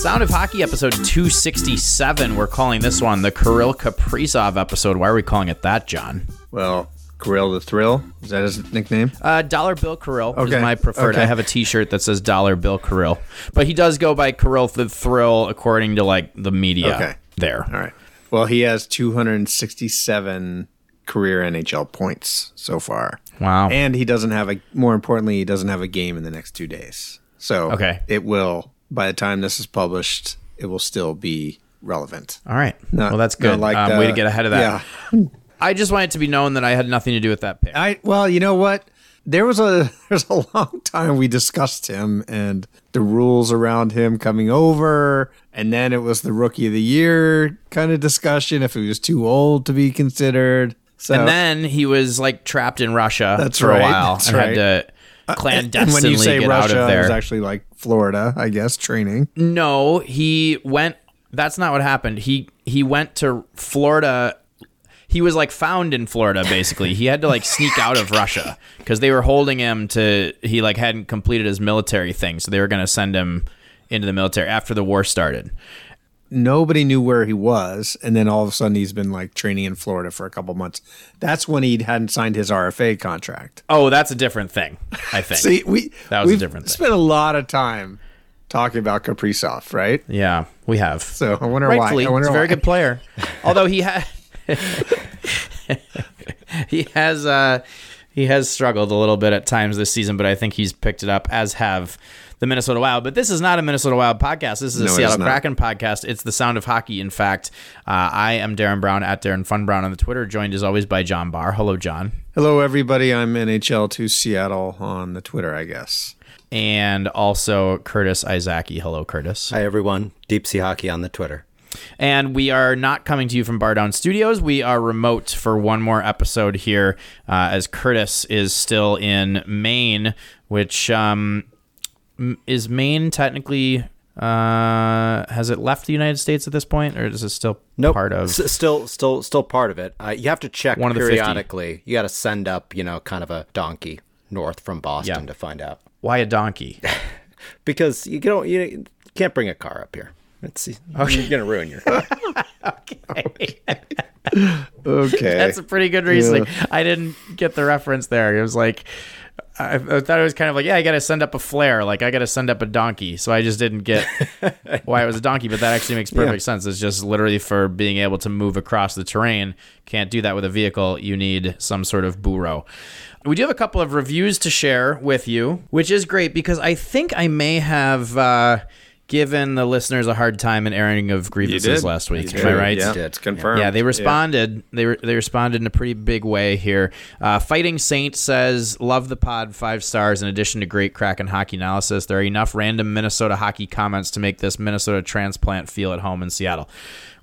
Sound of Hockey episode 267. We're calling this one the Kirill Kaprizov episode. Why are we calling it that, John? Well, Kirill the Thrill is that his nickname? Uh, Dollar Bill Kirill is my preferred. okay. I have a T-shirt that says Dollar Bill Kirill, but he does go by Kirill the Thrill according to like the media. Okay. There. All right. Well, he has 267 career NHL points so far. Wow. And he doesn't have a more importantly, he doesn't have a game in the next 2 days. So, Okay. it will by the time this is published, it will still be relevant. All right. Not- well, that's good. like um, the- way to get ahead of that. Yeah. I just want it to be known that I had nothing to do with that pick. I well, you know what? There was a there's a long time we discussed him and the rules around him coming over, and then it was the rookie of the year kind of discussion if he was too old to be considered. So and then he was like trapped in Russia That's for right, a while that's and right. had to and clandestinely when you say get Russia, out of it was there. actually like Florida, I guess, training. No, he went. That's not what happened. He he went to Florida. He was like found in Florida. Basically, he had to like sneak out of Russia because they were holding him to. He like hadn't completed his military thing, so they were going to send him into the military after the war started. Nobody knew where he was, and then all of a sudden he's been like training in Florida for a couple months. That's when he hadn't signed his RFA contract. Oh, that's a different thing. I think. See, we That was a different thing. spent a lot of time talking about Kaprizov, right? yeah, we have. So I wonder Rightfully, why. I wonder he's a very why. good player. Although he had, he has, uh, he has struggled a little bit at times this season, but I think he's picked it up, as have the Minnesota Wild. But this is not a Minnesota Wild podcast. This is a No, Seattle is. Kraken podcast. It's the sound of hockey. In fact, uh, I am Darren Brown at Darren Fun Brown on the Twitter, joined as always by John Barr. Hello, John. Hello, everybody. I'm NHL to Seattle on the Twitter, I guess. And also Curtis Izaki. Hello, Curtis. Hi, everyone. Deep Sea Hockey on the Twitter. And we are not coming to you from Bar Down Studios. We are remote for one more episode here, uh, as Curtis is still in Maine, which um, m- is Maine technically. Uh, has it left the United States at this point, or is it still Nope. part of? S- still, still, still part of it. Uh, you have to check One of the 50. periodically. You got to send up, you know, kind of a donkey north from Boston Yeah. to find out Why a donkey? because you don't, you can't bring a car up here. It's you're gonna ruin your. Okay. Okay. That's a pretty good reasoning. I didn't get the reference there. It was like. I, I thought it was kind of like, yeah, I got to send up a flare. Like, I got to send up a donkey. So I just didn't get why it was a donkey, but that actually makes perfect sense. It's just literally for being able to move across the terrain. Can't do that with a vehicle. You need some sort of burro. We do have a couple of reviews to share with you, which is great because I think I may have uh, given the listeners a hard time in airing of grievances last week. Am I right? Yeah, it's confirmed. Yeah, they responded. They re- they responded in a pretty big way here. Uh, Fighting Saint says, "Love the pod, five stars. In addition to great Kraken hockey analysis, there are enough random Minnesota hockey comments to make this Minnesota transplant feel at home in Seattle."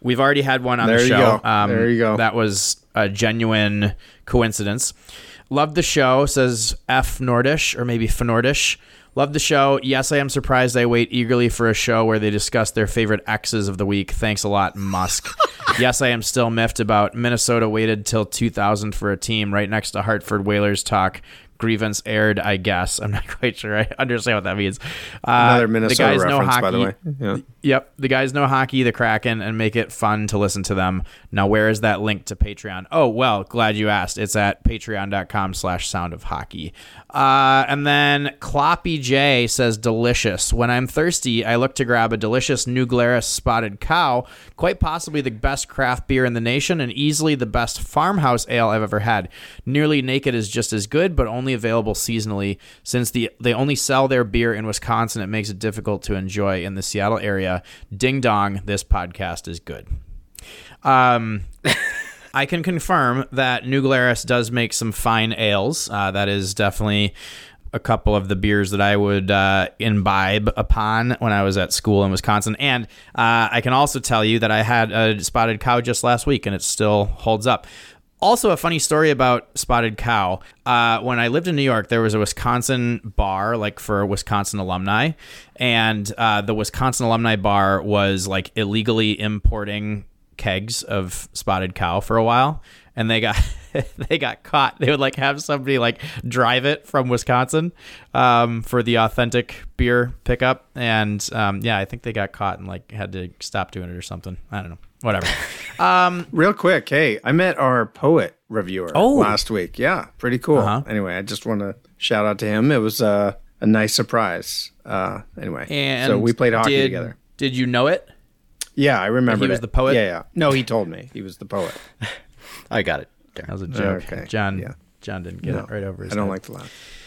We've already had one on There the you show. go. There you go. That was a genuine coincidence. Love the show, says F Nordish, or maybe Fnordish. Love the show. Yes, I am surprised I wait eagerly for a show where they discuss their favorite X's of the week. Thanks a lot, Musk. yes, I am still miffed about Minnesota waited till 2000 for a team right next to Hartford Whalers talk. Grievance aired, I guess. I'm not quite sure I understand what that means. Uh, Another Minnesota the guys know reference, by the hockey. way. Yeah. Yep, the guys know hockey, the Kraken, and make it fun to listen to them. Now, where is that link to Patreon? Oh, well, glad you asked. It's at patreon.com slash sound of hockey. Uh, and then Cloppy J says, delicious. When I'm thirsty, I look to grab a delicious New Glarus spotted cow, quite possibly the best craft beer in the nation and easily the best farmhouse ale I've ever had. Nearly Naked is just as good, but only available seasonally. Since the they only sell their beer in Wisconsin, it makes it difficult to enjoy in the Seattle area. Ding dong, this podcast is good. Um, I can confirm that New Glarus does make some fine ales. Uh, that is definitely a couple of the beers that I would uh, imbibe upon when I was at school in Wisconsin. And uh, I can also tell you that I had a spotted cow just last week and it still holds up. Also, a funny story about Spotted Cow. Uh, when I lived in New York, there was a Wisconsin bar, like for Wisconsin alumni, and uh, the Wisconsin alumni bar was like illegally importing kegs of Spotted Cow for a while, and they got they got caught. They would like have somebody like drive it from Wisconsin um, for the authentic beer pickup, and um, yeah, I think they got caught and like had to stop doing it or something. I don't know. Whatever. Real quick, hey, I met our poet reviewer Oh. last week. Yeah, pretty cool. Uh-huh. Anyway, I just want to shout out to him. It was uh, a nice surprise. Uh, anyway, And so we played hockey did, together. Did you know it? Yeah, I remember. he was the poet? Yeah, yeah. No, he told me he was the poet. I got it. That was a joke. Okay. John. Yeah. John didn't get it right over his I don't head. like to laugh.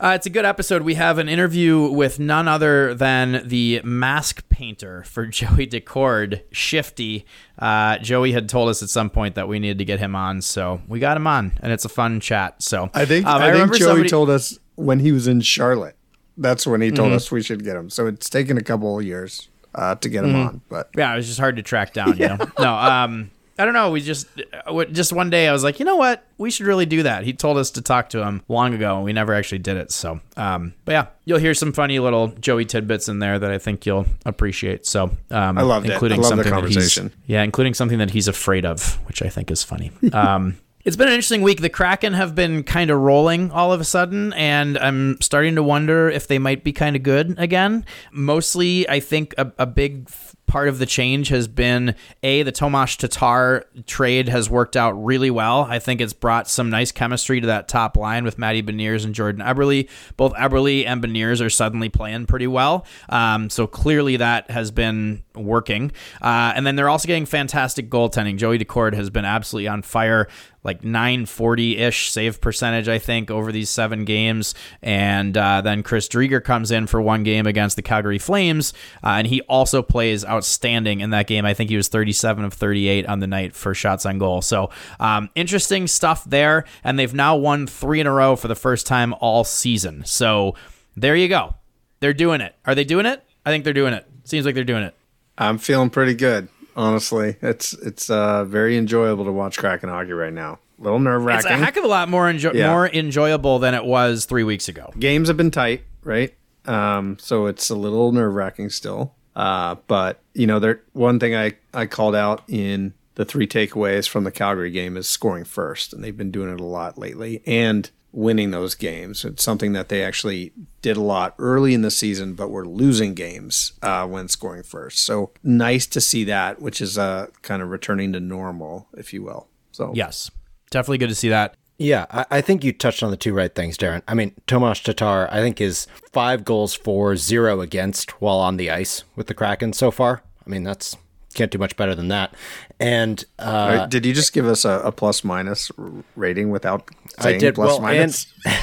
Uh, it's a good episode. We have an interview with none other than the mask painter for Joey Daccord, Shifty. Uh, Joey had told us at some point that we needed to get him on, so we got him on, and it's a fun chat. So I think um, I, think Joey somebody- told us when he was in Charlotte. That's when he Mm-hmm. told us we should get him. So it's taken a couple of years uh, to get him Mm-hmm. on, but Yeah, it was just hard to track down. You know, no. Um, I don't know. We just, uh, just one day I was like, you know what? We should really do that. He told us to talk to him long ago, and we never actually did it. So, um, but yeah, you'll hear some funny little Joey tidbits in there that I think you'll appreciate. So, um, I loved it. I love the something that he's- conversation. yeah, including something that he's afraid of, which I think is funny. Um, it's been an interesting week. The Kraken have been kind of rolling all of a sudden, and I'm starting to wonder if they might be kind of good again. Mostly, I think a, a big part of the change has been a the Tomas Tatar trade has worked out really well. I think it's brought some nice chemistry to that top line with Matty Beniers and Jordan Eberle. Both Eberle and Beniers are suddenly playing pretty well. Um, so clearly that has been working. Uh, and then they're also getting fantastic goaltending. Joey Daccord has been absolutely on fire like 940 ish save percentage, I think, over these seven games. And uh, then Chris Driedger comes in for one game against the Calgary Flames, uh, and he also plays outstanding in that game. I think he was 37 of 38 on the night for shots on goal. So um, interesting stuff there. And they've now won three in a row for the first time all season. So there you go. They're doing it. Are they doing it? I think they're doing it. Seems like they're doing it. I'm feeling pretty good. Honestly, it's it's uh, very enjoyable to watch Kraken hockey right now. A little nerve wracking. It's a heck of a lot more enjo- Yeah. more enjoyable than it was three weeks ago. Games have been tight, right? Um, so it's a little nerve wracking still. Uh, but you know, there one thing I I called out in the three takeaways from the Calgary game is scoring first, and they've been doing it a lot lately, and winning those games. It's something that they actually did a lot early in the season, but were losing games uh, when scoring first. So nice to see that, which is uh, kind of returning to normal, if you will. So Yes, definitely good to see that. Yeah, I, I think you touched on the two right things, Darren. I mean, Tomas Tatar, I think, is five goals for, zero against while on the ice with the Kraken so far. I mean, that's can't do much better than that. And uh, right, did you just give us a, a plus minus rating without saying I did plus well, minus? and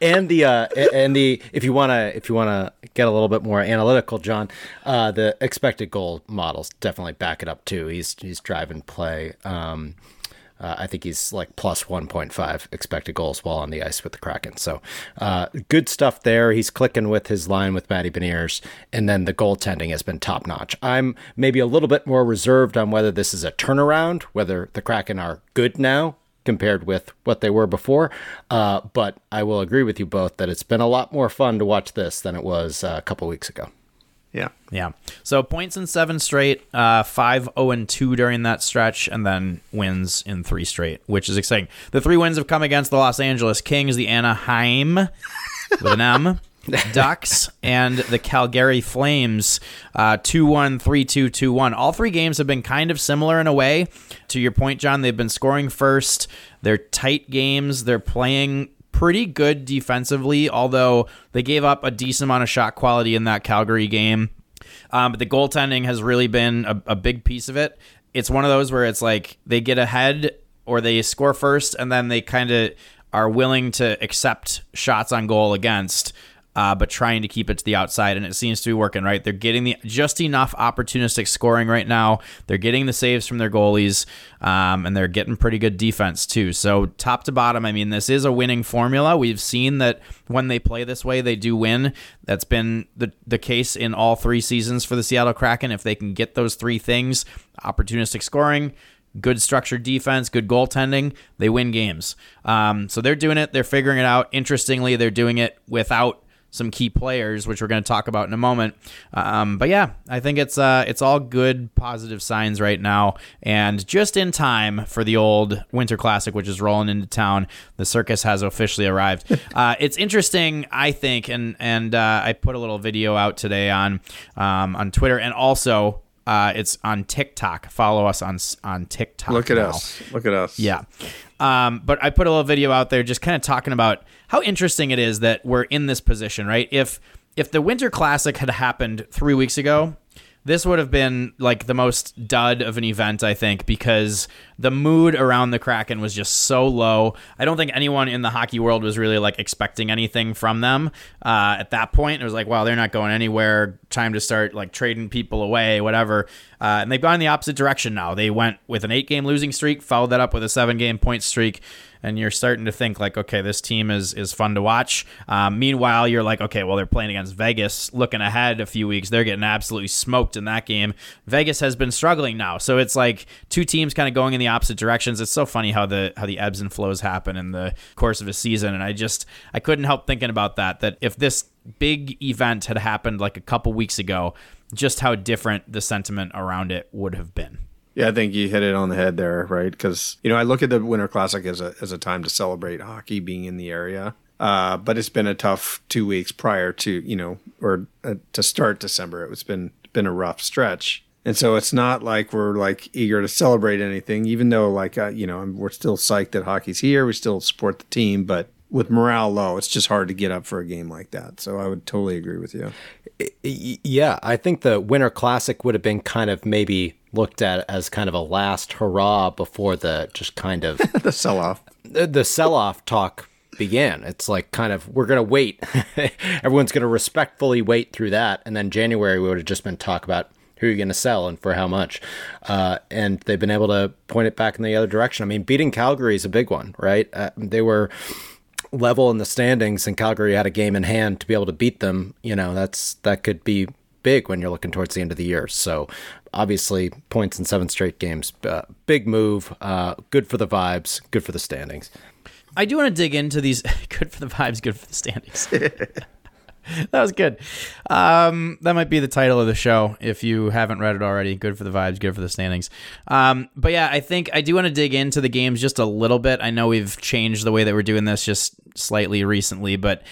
and the uh, and the if you want to if you want to get a little bit more analytical, John, uh, the expected goal models definitely back it up too. He's he's driving play. Um, uh, I think he's like plus 1.5 expected goals while on the ice with the Kraken. So uh, good stuff there. He's clicking with his line with Matty Beniers, and then the goaltending has been top notch. I'm maybe a little bit more reserved on whether this is a turnaround, whether the Kraken are good now compared with what they were before. Uh, but I will agree with you both that it's been a lot more fun to watch this than it was uh, a couple weeks ago. Yeah. Yeah. So points in seven straight, uh, five zero and two during that stretch, and then wins in three straight, which is exciting. The three wins have come against the Los Angeles Kings, the Anaheim with an M. Ducks and the Calgary Flames, uh, 2 1, 3 2, 2 1. All three games have been kind of similar in a way. To your point, John, they've been scoring first. They're tight games. They're playing pretty good defensively, although they gave up a decent amount of shot quality in that Calgary game. Um, but the goaltending has really been a, a big piece of it. It's one of those where it's like they get ahead or they score first, and then they kind of are willing to accept shots on goal against. Uh, but trying to keep it to the outside, and it seems to be working. Right, they're getting the just enough opportunistic scoring right now. They're getting the saves from their goalies, um, and they're getting pretty good defense too. So top to bottom, I mean, this is a winning formula. We've seen that when they play this way, they do win. That's been the the case in all three seasons for the Seattle Kraken. If they can get those three things, opportunistic scoring, good structured defense, good goaltending, they win games. Um, so they're doing it. They're figuring it out. Interestingly, they're doing it without some key players, which we're going to talk about in a moment. Um, but yeah, I think it's uh, it's all good, positive signs right now, and just in time for the old Winter Classic, which is rolling into town. The circus has officially arrived. uh, it's interesting, I think, and and uh, I put a little video out today on um, on Twitter, and also uh, it's on TikTok. Follow us on on TikTok. Look at now. us. Look at us. Yeah. Um, but I put a little video out there just kind of talking about how interesting it is that we're in this position, right? If if the Winter Classic had happened three weeks ago, this would have been like the most dud of an event, I think, because the mood around the Kraken was just so low. I don't think anyone in the hockey world was really like expecting anything from them uh, at that point. It was like, wow, they're not going anywhere. Time to start like trading people away, whatever. Uh, and they've gone in the opposite direction now. They went with an eight game losing streak, followed that up with a seven game point streak and you're starting to think like, okay, this team is is fun to watch. Um, meanwhile, you're like, okay, well, they're playing against Vegas. Looking ahead a few weeks, they're getting absolutely smoked in that game. Vegas has been struggling now, so it's like two teams kind of going in the opposite directions. It's so funny how the how the ebbs and flows happen in the course of a season, and I just I couldn't help thinking about that. That if this big event had happened like a couple weeks ago, just how different the sentiment around it would have been. Yeah, I think you hit it on the head there, right? Because you know I look at the Winter Classic as a as a time to celebrate hockey being in the area. Uh, but it's been a tough two weeks prior to you know or uh, to start December. It's been been a rough stretch, and so it's not like we're like eager to celebrate anything. Even though like uh, you know we're still psyched that hockey's here, we still support the team, but with morale low, it's just hard to get up for a game like that. So I would totally agree with you. Yeah, I think the Winter Classic would have been kind of maybe looked at as kind of a last hurrah before the just kind of the sell off. The, the sell off talk began. It's like kind of we're gonna wait. Everyone's gonna respectfully wait through that, and then January we would have just been talk about who you're going to sell and for how much. Uh, and they've been able to point it back in the other direction. I mean, beating Calgary is a big one, right? Uh, they were level in the standings, and Calgary had a game in hand to be able to beat them. You know, that's that could be big when you're looking towards the end of the year. So obviously, points in seven straight games, uh, big move. Uh, good for the vibes. Good for the standings. I do want to dig into these. good for the vibes. Good for the standings. that was good. Um, that might be the title of the show if you haven't read it already. Good for the vibes, good for the standings. Um, but yeah, I think I do want to dig into the games just a little bit. I know we've changed the way that we're doing this just slightly recently, but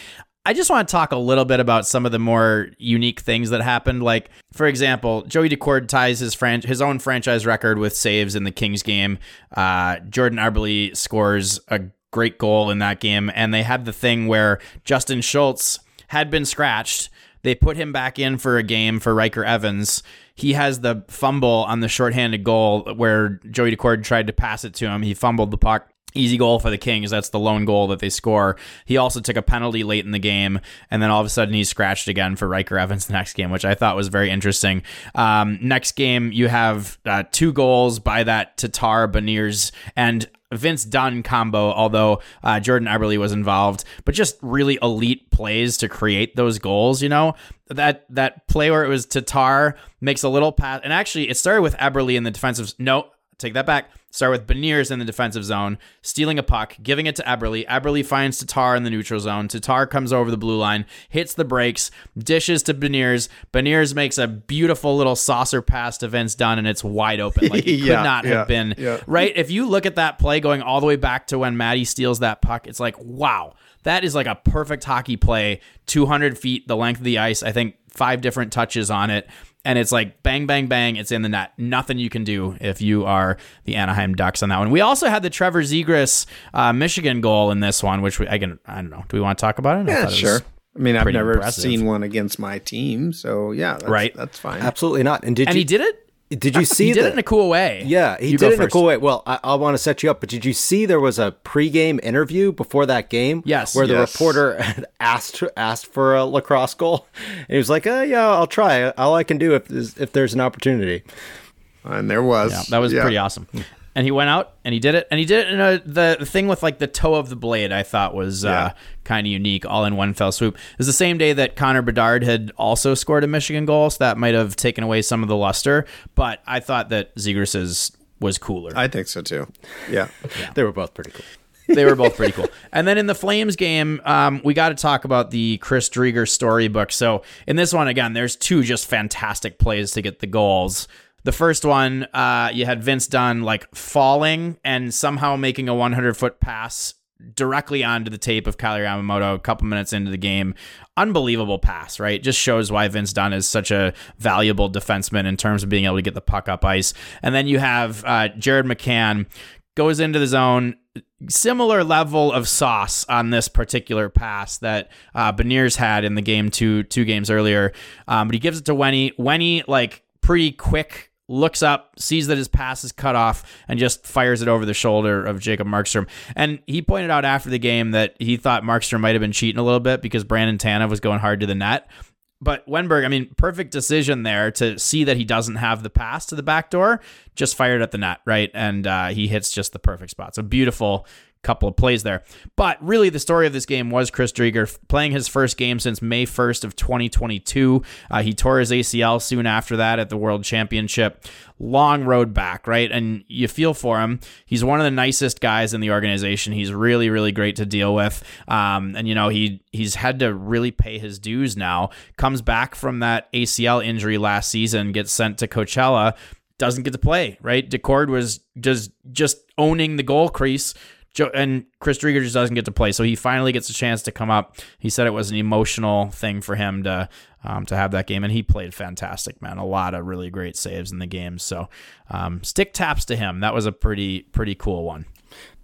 I just want to talk a little bit about some of the more unique things that happened. Like, for example, Joey Daccord ties his fran- his own franchise record with saves in the Kings game. Uh, Jordan Eberle scores a great goal in that game, and they had the thing where Justin Schultz had been scratched. They put him back in for a game for Ryker Evans. He has the fumble on the shorthanded goal where Joey Daccord tried to pass it to him. He fumbled the puck. Easy goal for the Kings. That's the lone goal that they score. He also took a penalty late in the game, and then all of a sudden he's scratched again for Ryker Evans the next game, which I thought was very interesting. Um, next game, you have uh, two goals by that Tatar Beniers, and Vince Dunn combo, although uh, Jordan Eberle was involved, but just really elite plays to create those goals. You know that that play where it was Tatar makes a little pass, and actually it started with Eberle in the defensive. No, take that back. Start with Beniers in the defensive zone, stealing a puck, giving it to Eberle. Eberle finds Tatar in the neutral zone. Tatar comes over the blue line, hits the brakes, dishes to Beniers. Beniers makes a beautiful little saucer pass to Vince Dunn, and it's wide open. Like it Yeah, could not yeah, have been yeah. right. If you look at that play going all the way back to when Matty steals that puck, it's like wow, that is like a perfect hockey play. Two hundred feet, the length of the ice. I think five different touches on it. And it's like bang, bang, bang. It's in the net. Nothing you can do if you are the Anaheim Ducks on that one. We also had the Trevor Zegras uh, Michigan goal in this one, which we, I can, I don't know. Do we want to talk about it? I Yeah, it sure. I mean, I've never impressive. seen one against my team, so yeah, that's, Right. That's fine. Absolutely not. And did And you he did it. Did you see He did the- it in a cool way. Yeah, he You did go it in a cool way. Well, I, I want to set you up, but did you see there was a pregame interview before that game? Yes. where the reporter asked asked for a lacrosse goal, and he was like, uh, "Yeah, I'll try. All I can do if if there's an opportunity." and there was. Yeah, that was Yeah. pretty awesome. And he went out and he did it, and he did it in a, the, the thing with like the toe of the blade. I thought was uh, kind of unique, all in one fell swoop. It was the same day that Connor Bedard had also scored a Michigan goal, so that might have taken away some of the luster. But I thought that Zegras's was cooler. I think so too. Yeah. They were both pretty cool. they were both pretty cool. And then in the Flames game, um, we got to talk about the Chris Driedger storybook. So in this one, again, there's two just fantastic plays to get the goals. The first one, uh, you had Vince Dunn like falling and somehow making a 100 foot pass directly onto the tape of Kailer Yamamoto a couple minutes into the game. Unbelievable pass, right? Just shows why Vince Dunn is such a valuable defenseman in terms of being able to get the puck up ice. And then you have uh, Jared McCann goes into the zone. Similar level of sauce on this particular pass that uh, Beniers had in the game two two games earlier, um, but he gives it to Wenny. Wenny like pretty quick looks up, sees that his pass is cut off, and just fires it over the shoulder of Jacob Markstrom. And he pointed out after the game that he thought Markstrom might have been cheating a little bit because Brandon Tanev was going hard to the net. But Wennberg, I mean, perfect decision there to see that he doesn't have the pass to the back door, just fired at the net, right? And uh, he hits just the perfect spot. So beautiful couple of plays there. But really, the story of this game was Chris Driedger playing his first game since May 1st of 2022. Uh, he tore his ACL soon after that at the World Championship. Long road back, right? And you feel for him. He's one of the nicest guys in the organization. He's really, really great to deal with. Um, and you know, he he's had to really pay his dues now. Comes back from that ACL injury last season, gets sent to Coachella doesn't get to play, right? Daccord was just just owning the goal crease Joe and Chris Driedger just doesn't get to play, so he finally gets a chance to come up. He said it was an emotional thing for him to um, to have that game, and he played fantastic, man. A lot of really great saves in the game. So um, stick taps to him. That was a pretty pretty cool one.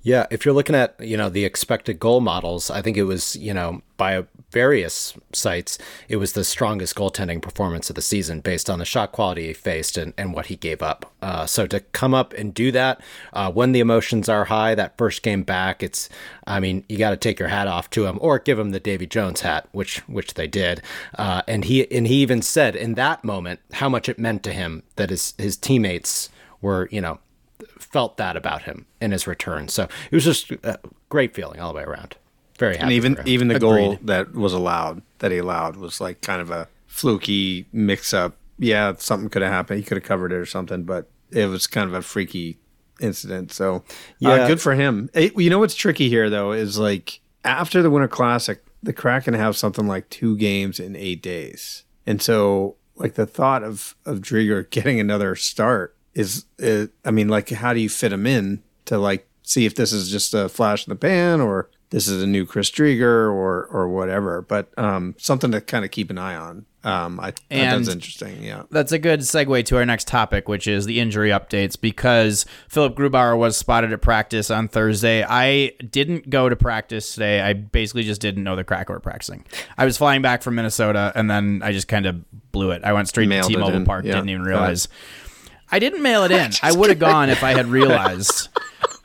Yeah, if you're looking at, you know, the expected goal models, I think it was, you know, by various sites, it was the strongest goaltending performance of the season based on the shot quality he faced and, and what he gave up. Uh, so to come up and do that uh, when the emotions are high, that first game back, it's, I mean, you got to take your hat off to him or give him the Davy Jones hat, which which they did. Uh, and he and he even said in that moment how much it meant to him that his his teammates were, you know, felt that about him in his return. So it was just a great feeling all the way around. Very happy. And even even the goal that was allowed that he allowed was like kind of a fluky mix up. Yeah, something could have happened. He could have covered it or something, but it was kind of a freaky incident. So yeah, Yeah. good for him. It- you know what's tricky here though is like after the Winter Classic, the Kraken have something like two games in eight days, and so like the thought of of Driedger getting another start is, uh, I mean, like how do you fit him in to like see if this is just a flash in the pan or this is a new Chris Driedger or or whatever, but um, something to kind of keep an eye on. Um, I And- that's interesting. Yeah. That's a good segue to our next topic, which is the injury updates. Because Philip Grubauer was spotted at practice on Thursday. I didn't go to practice today. I basically just didn't know the crack were practicing. I was flying back from Minnesota, and then I just kind of blew it. I went straight Mailed to T-Mobile. Park. Yeah. Didn't even realize. it. Realize. I didn't mail it in. I would have gone if I had realized.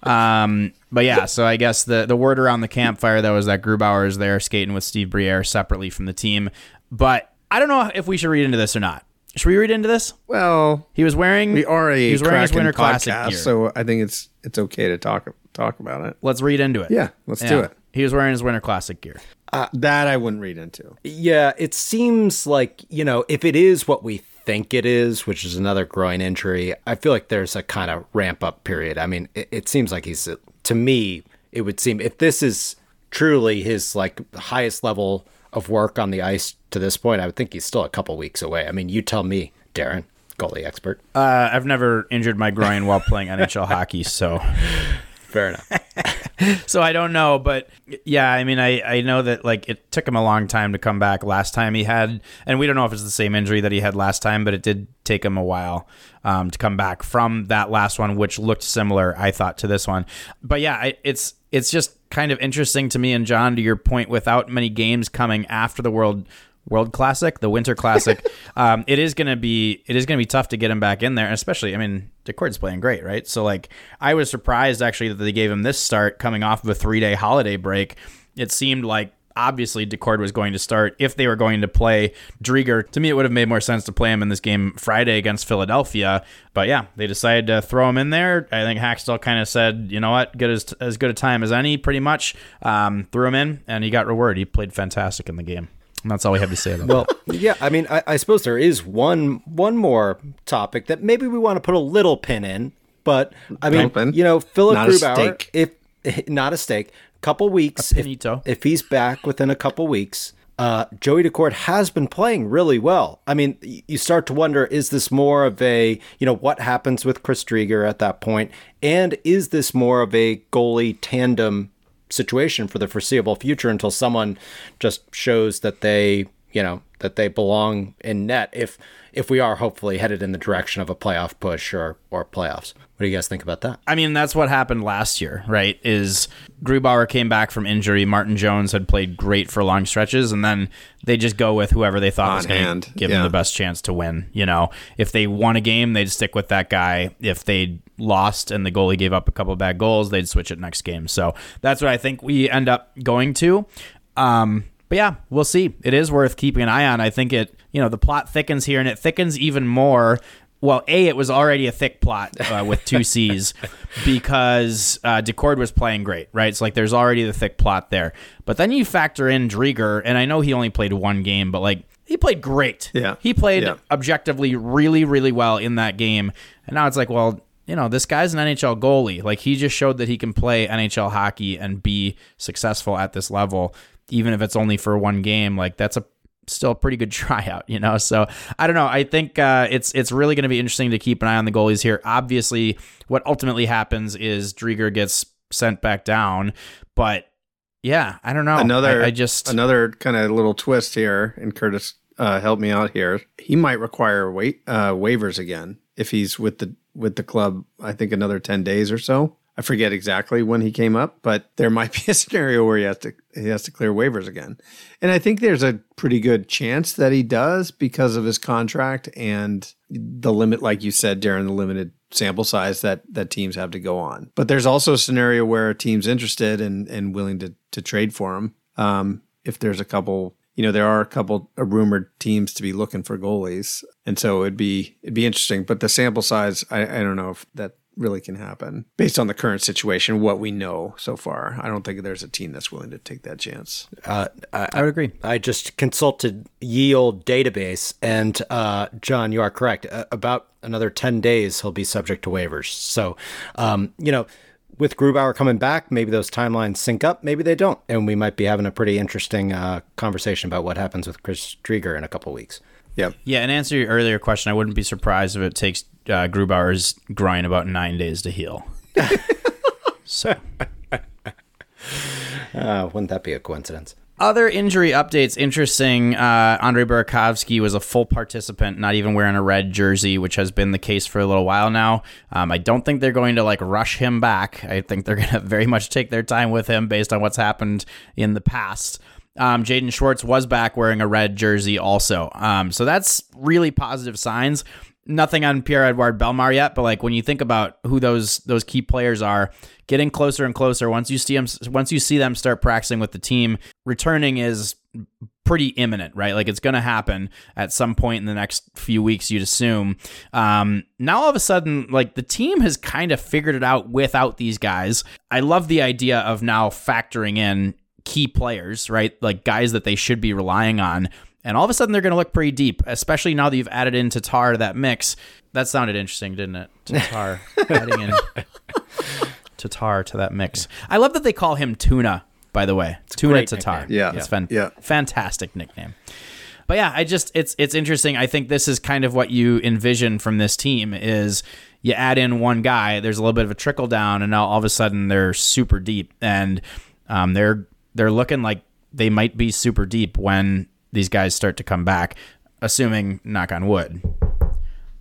Um, but yeah, so I guess the the word around the campfire though is that Grubauer is there skating with Steve Briere separately from the team. But I don't know if we should read into this or not. Should we read into this? Well, He was wearing. we are a he was wearing his Kraken Winter Classic gear. so I think it's it's okay to talk talk about it. Let's read into it. Yeah, let's do it. He was wearing his Winter Classic gear. That I wouldn't read into. Yeah, it seems like, you know, if it is what we think it is, which is another groin injury, I feel like there's a kind of ramp up period. I mean, it, it seems like he's, to me, it would seem if this is truly his like highest level of work on the ice to this point, I would think he's still a couple weeks away. I mean, you tell me, Darren, goalie expert. Uh, I've never injured my groin while playing NHL hockey, so Fair enough. so I don't know, but yeah, I mean, I, I know that like it took him a long time to come back. Last time he had, and we don't know if it's the same injury that he had last time, but it did take him a while um, to come back from that last one, which looked similar, I thought, to this one. But yeah, I, it's it's just kind of interesting to me. And John, to your point, without many games coming after the World World Classic, the Winter Classic, um, it is gonna be it is gonna be tough to get him back in there, especially I mean Daccord's playing great, right? So like I was surprised actually that they gave him this start coming off of a three day holiday break. It seemed like obviously Daccord was going to start if they were going to play Driedger. To me, it would have made more sense to play him in this game Friday against Philadelphia. But yeah, they decided to throw him in there. I think Hakstol kind of said, you know what, good as as good a time as any, pretty much. Um, threw him in, and he got rewarded. He played fantastic in the game. And that's all we have to say about Well, yeah, I mean, I, I suppose there is one one more topic that maybe we want to put a little pin in, but I mean, Little you know, Philip Not Grubauer, if not a stake. Couple weeks. If, if he's back within a couple weeks, uh, Joey Daccord has been playing really well. I mean, y- you start to wonder: is this more of a you know what happens with Chris Driedger at that point, and is this more of a goalie tandem situation for the foreseeable future until someone just shows that they you know that they belong in net if if we are hopefully headed in the direction of a playoff push or or playoffs. What do you guys think about that? I mean, that's what happened last year, right? Is Grubauer came back from injury. Martin Jones had played great for long stretches, and then they just go with whoever they thought On was going to give yeah. them the best chance to win. You know, if they won a game, they'd stick with that guy. If they lost and the goalie gave up a couple of bad goals, they'd switch it next game. So that's what I think we end up going to. Um, but yeah, we'll see. It is worth keeping an eye on. I think it, you know, the plot thickens here, and it thickens even more. Well, a it was already a thick plot uh, with two C's because uh, Daccord was playing great, right? So like, there's already the thick plot there. But then you factor in Driedger, and I know he only played one game, but like he played great. Yeah. he played Yeah. objectively really, really well in that game. And now it's like, well, you know, this guy's an NHL goalie. Like he just showed that he can play NHL hockey and be successful at this level, even if it's only for one game. Like that's a still a pretty good tryout, you know. So I don't know. I think uh, it's it's really going to be interesting to keep an eye on the goalies here. Obviously, what ultimately happens is Driedger gets sent back down, but yeah, I don't know. another I, I just another kind of little twist here, and Curtis uh, help me out here. He might require wait uh, waivers again if he's with the with the club. I think another ten days or so. I forget exactly when he came up, but there might be a scenario where he has to he has to clear waivers again. And I think there's a pretty good chance that he does because of his contract and the limit, like you said, Darren, the limited sample size that that teams have to go on. But there's also a scenario where a team's interested and and willing to to trade for him. Um, if there's a couple, you know, there are a couple of rumored teams to be looking for goalies, and so it'd be it'd be interesting. But the sample size, I, I don't know if that really can happen based on the current situation, what we know so far. I don't think there's a team that's willing to take that chance. Uh, I, I would agree. I just consulted ye old database, and uh, John, you are correct. Uh, about another ten days, he'll be subject to waivers. So, um, you know, with Grubauer coming back, maybe those timelines sync up, maybe they don't, and we might be having a pretty interesting uh, conversation about what happens with Chris Driedger in a couple weeks. Yep. Yeah, and answer your earlier question, I wouldn't be surprised if it takes uh, Grubauer's groin about nine days to heal. so, Uh, wouldn't that be a coincidence? other injury updates. Interesting. Uh, Andre Burakovsky was a full participant, not even wearing a red jersey, which has been the case for a little while now. Um, I don't think they're going to like rush him back. I think they're going to very much take their time with him based on what's happened in the past. Um, Jaden Schwartz was back wearing a red jersey also. Um, so that's really positive signs. Nothing on Pierre Edouard Bellemare yet, but like when you think about who those those key players are, getting closer and closer. Once you see them, once you see them start practicing with the team, returning is pretty imminent, right? Like it's going to happen at some point in the next few weeks, you'd assume. Um, now all of a sudden, like the team has kind of figured it out without these guys. I love the idea of now factoring in key players, right? Like guys that they should be relying on. And all of a sudden, they're going to look pretty deep, especially now that you've added in Tatar to that mix. That sounded interesting, didn't it? Tatar adding in Tatar to that mix. I love that they call him Tuna. By the way, Tuna Tatar. nickname. Yeah. it's fan- Yeah. fantastic nickname. But yeah, I just it's it's interesting. I think this is kind of what you envision from this team is you add in one guy, there's a little bit of a trickle down, and now all of a sudden they're super deep, and um, they're they're looking like they might be super deep when these guys start to come back, assuming knock on wood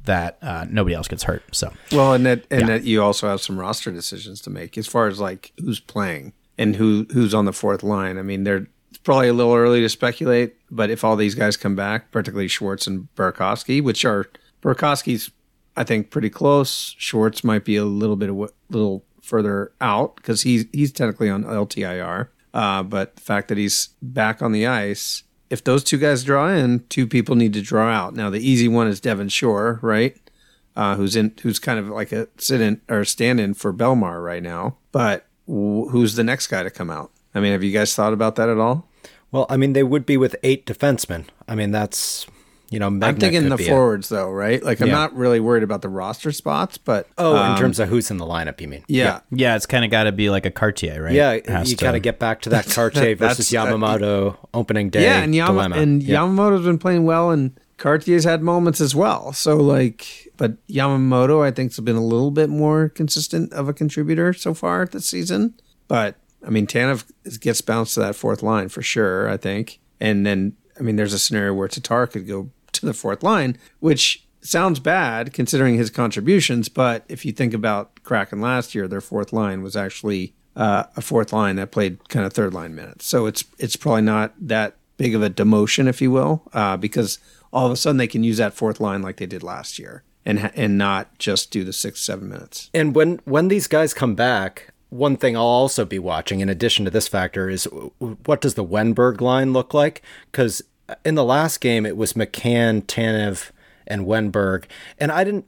that uh, nobody else gets hurt. So Well, and that and Yeah. that you also have some roster decisions to make as far as like who's playing and who who's on the fourth line. I mean, they're it's probably a little early to speculate, but if all these guys come back, particularly Schwartz and Burakovsky, which are Burakovsky's, I think, pretty close. Schwartz might be a little bit a little further out because he's he's technically on LTIR. Uh, but the fact that he's back on the ice, if those two guys draw in, two people need to draw out. Now the easy one is Devin Shore, right? uh, who's in who's kind of like a sit in or stand in for Bellemare right now. But w- who's the next guy to come out? I mean, have you guys thought about that at all? Well, I mean, they would be with eight defensemen. I mean, that's you know, I'm thinking the be a- forwards though, right? Like I'm Yeah. not really worried about the roster spots, but oh, um, in terms of who's in the lineup, you mean? yeah, Yeah, it's kind of got to be like a Kartye, right? Yeah, has you to- got to get back to that Kartye versus that's- Yamamoto opening day yeah, and, Yama- dilemma. and Yeah. Yamamoto's been playing well, and Kartye's had moments as well. So like, but Yamamoto, I think, has been a little bit more consistent of a contributor so far this season. But I mean, Tanev gets bounced to that fourth line for sure. I think, and then I mean, there's a scenario where Tatar could go to the fourth line, which sounds bad considering his contributions. But if you think about Kraken last year, their fourth line was actually uh, a fourth line that played kind of third line minutes. So it's it's probably not that big of a demotion, if you will, uh, because all of a sudden they can use that fourth line like they did last year, and and not just do the six seven minutes. And when when these guys come back, one thing I'll also be watching, in addition to this factor, is what does the Wennberg line look like? Because in the last game, it was McCann, Tanev, and Wennberg, and I didn't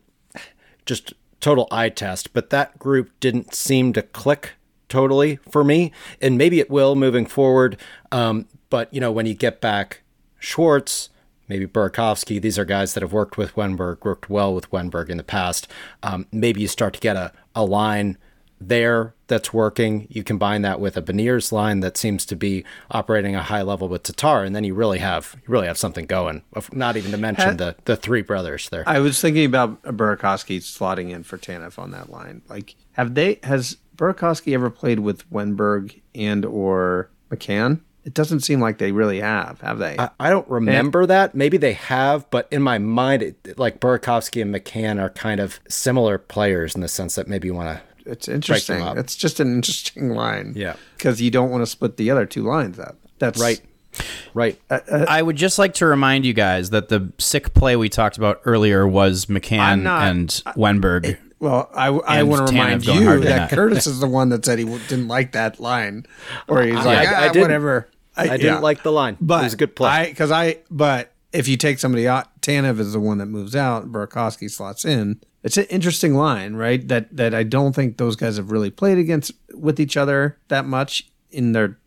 just total eye test, but that group didn't seem to click totally for me, and maybe it will moving forward. Um, but you know, when you get back Schwartz, maybe Burakovsky, these are guys that have worked with Wennberg, worked well with Wennberg in the past. Um, maybe you start to get a, a line there that's working. You combine that with a Beniers line that seems to be operating a high level with Tatar, and then you really have you really have something going. Not even to mention the the three brothers there. I was thinking about Burakovsky slotting in for Tanev on that line. Like, have they has Burakovsky ever played with Wennberg and or McCann? It doesn't seem like they really have, have they? I, I don't remember that. Maybe they have, but in my mind, it, like Burakovsky and McCann are kind of similar players in the sense that maybe you want to. It's interesting. It's just an interesting line. Yeah. because you don't want to split the other two lines up. That's Right. Right. I would just like to remind you guys that the sick play we talked about earlier was McCann not- and Wennberg. Well, I, I want to remind you that that. Curtis is the one that said he didn't like that line, or he's like, I- ah, I didn't. whatever. I didn't yeah. like the line. but it was a good play. because I, but if you take somebody out, Tanev is the one that moves out. Burakovsky slots in. It's an interesting line, right? That that I don't think those guys have really played against with each other that much in their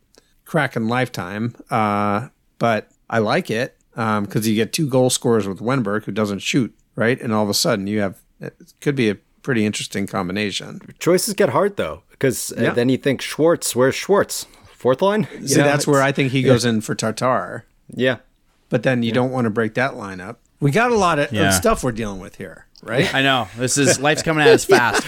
Kraken lifetime. Uh, but I like it because you get two goal scorers with Wennberg who doesn't shoot, right? And all of a sudden you have it could be a pretty interesting combination. Choices get hard though, because Yeah. then you think Schwartz. Where's Schwartz? Fourth line. You See, know, that's where I think he goes in for Tatar. Yeah. But then you don't want to break that line up. We got a lot of, of stuff we're dealing with here, right? I know this is life's coming at us fast.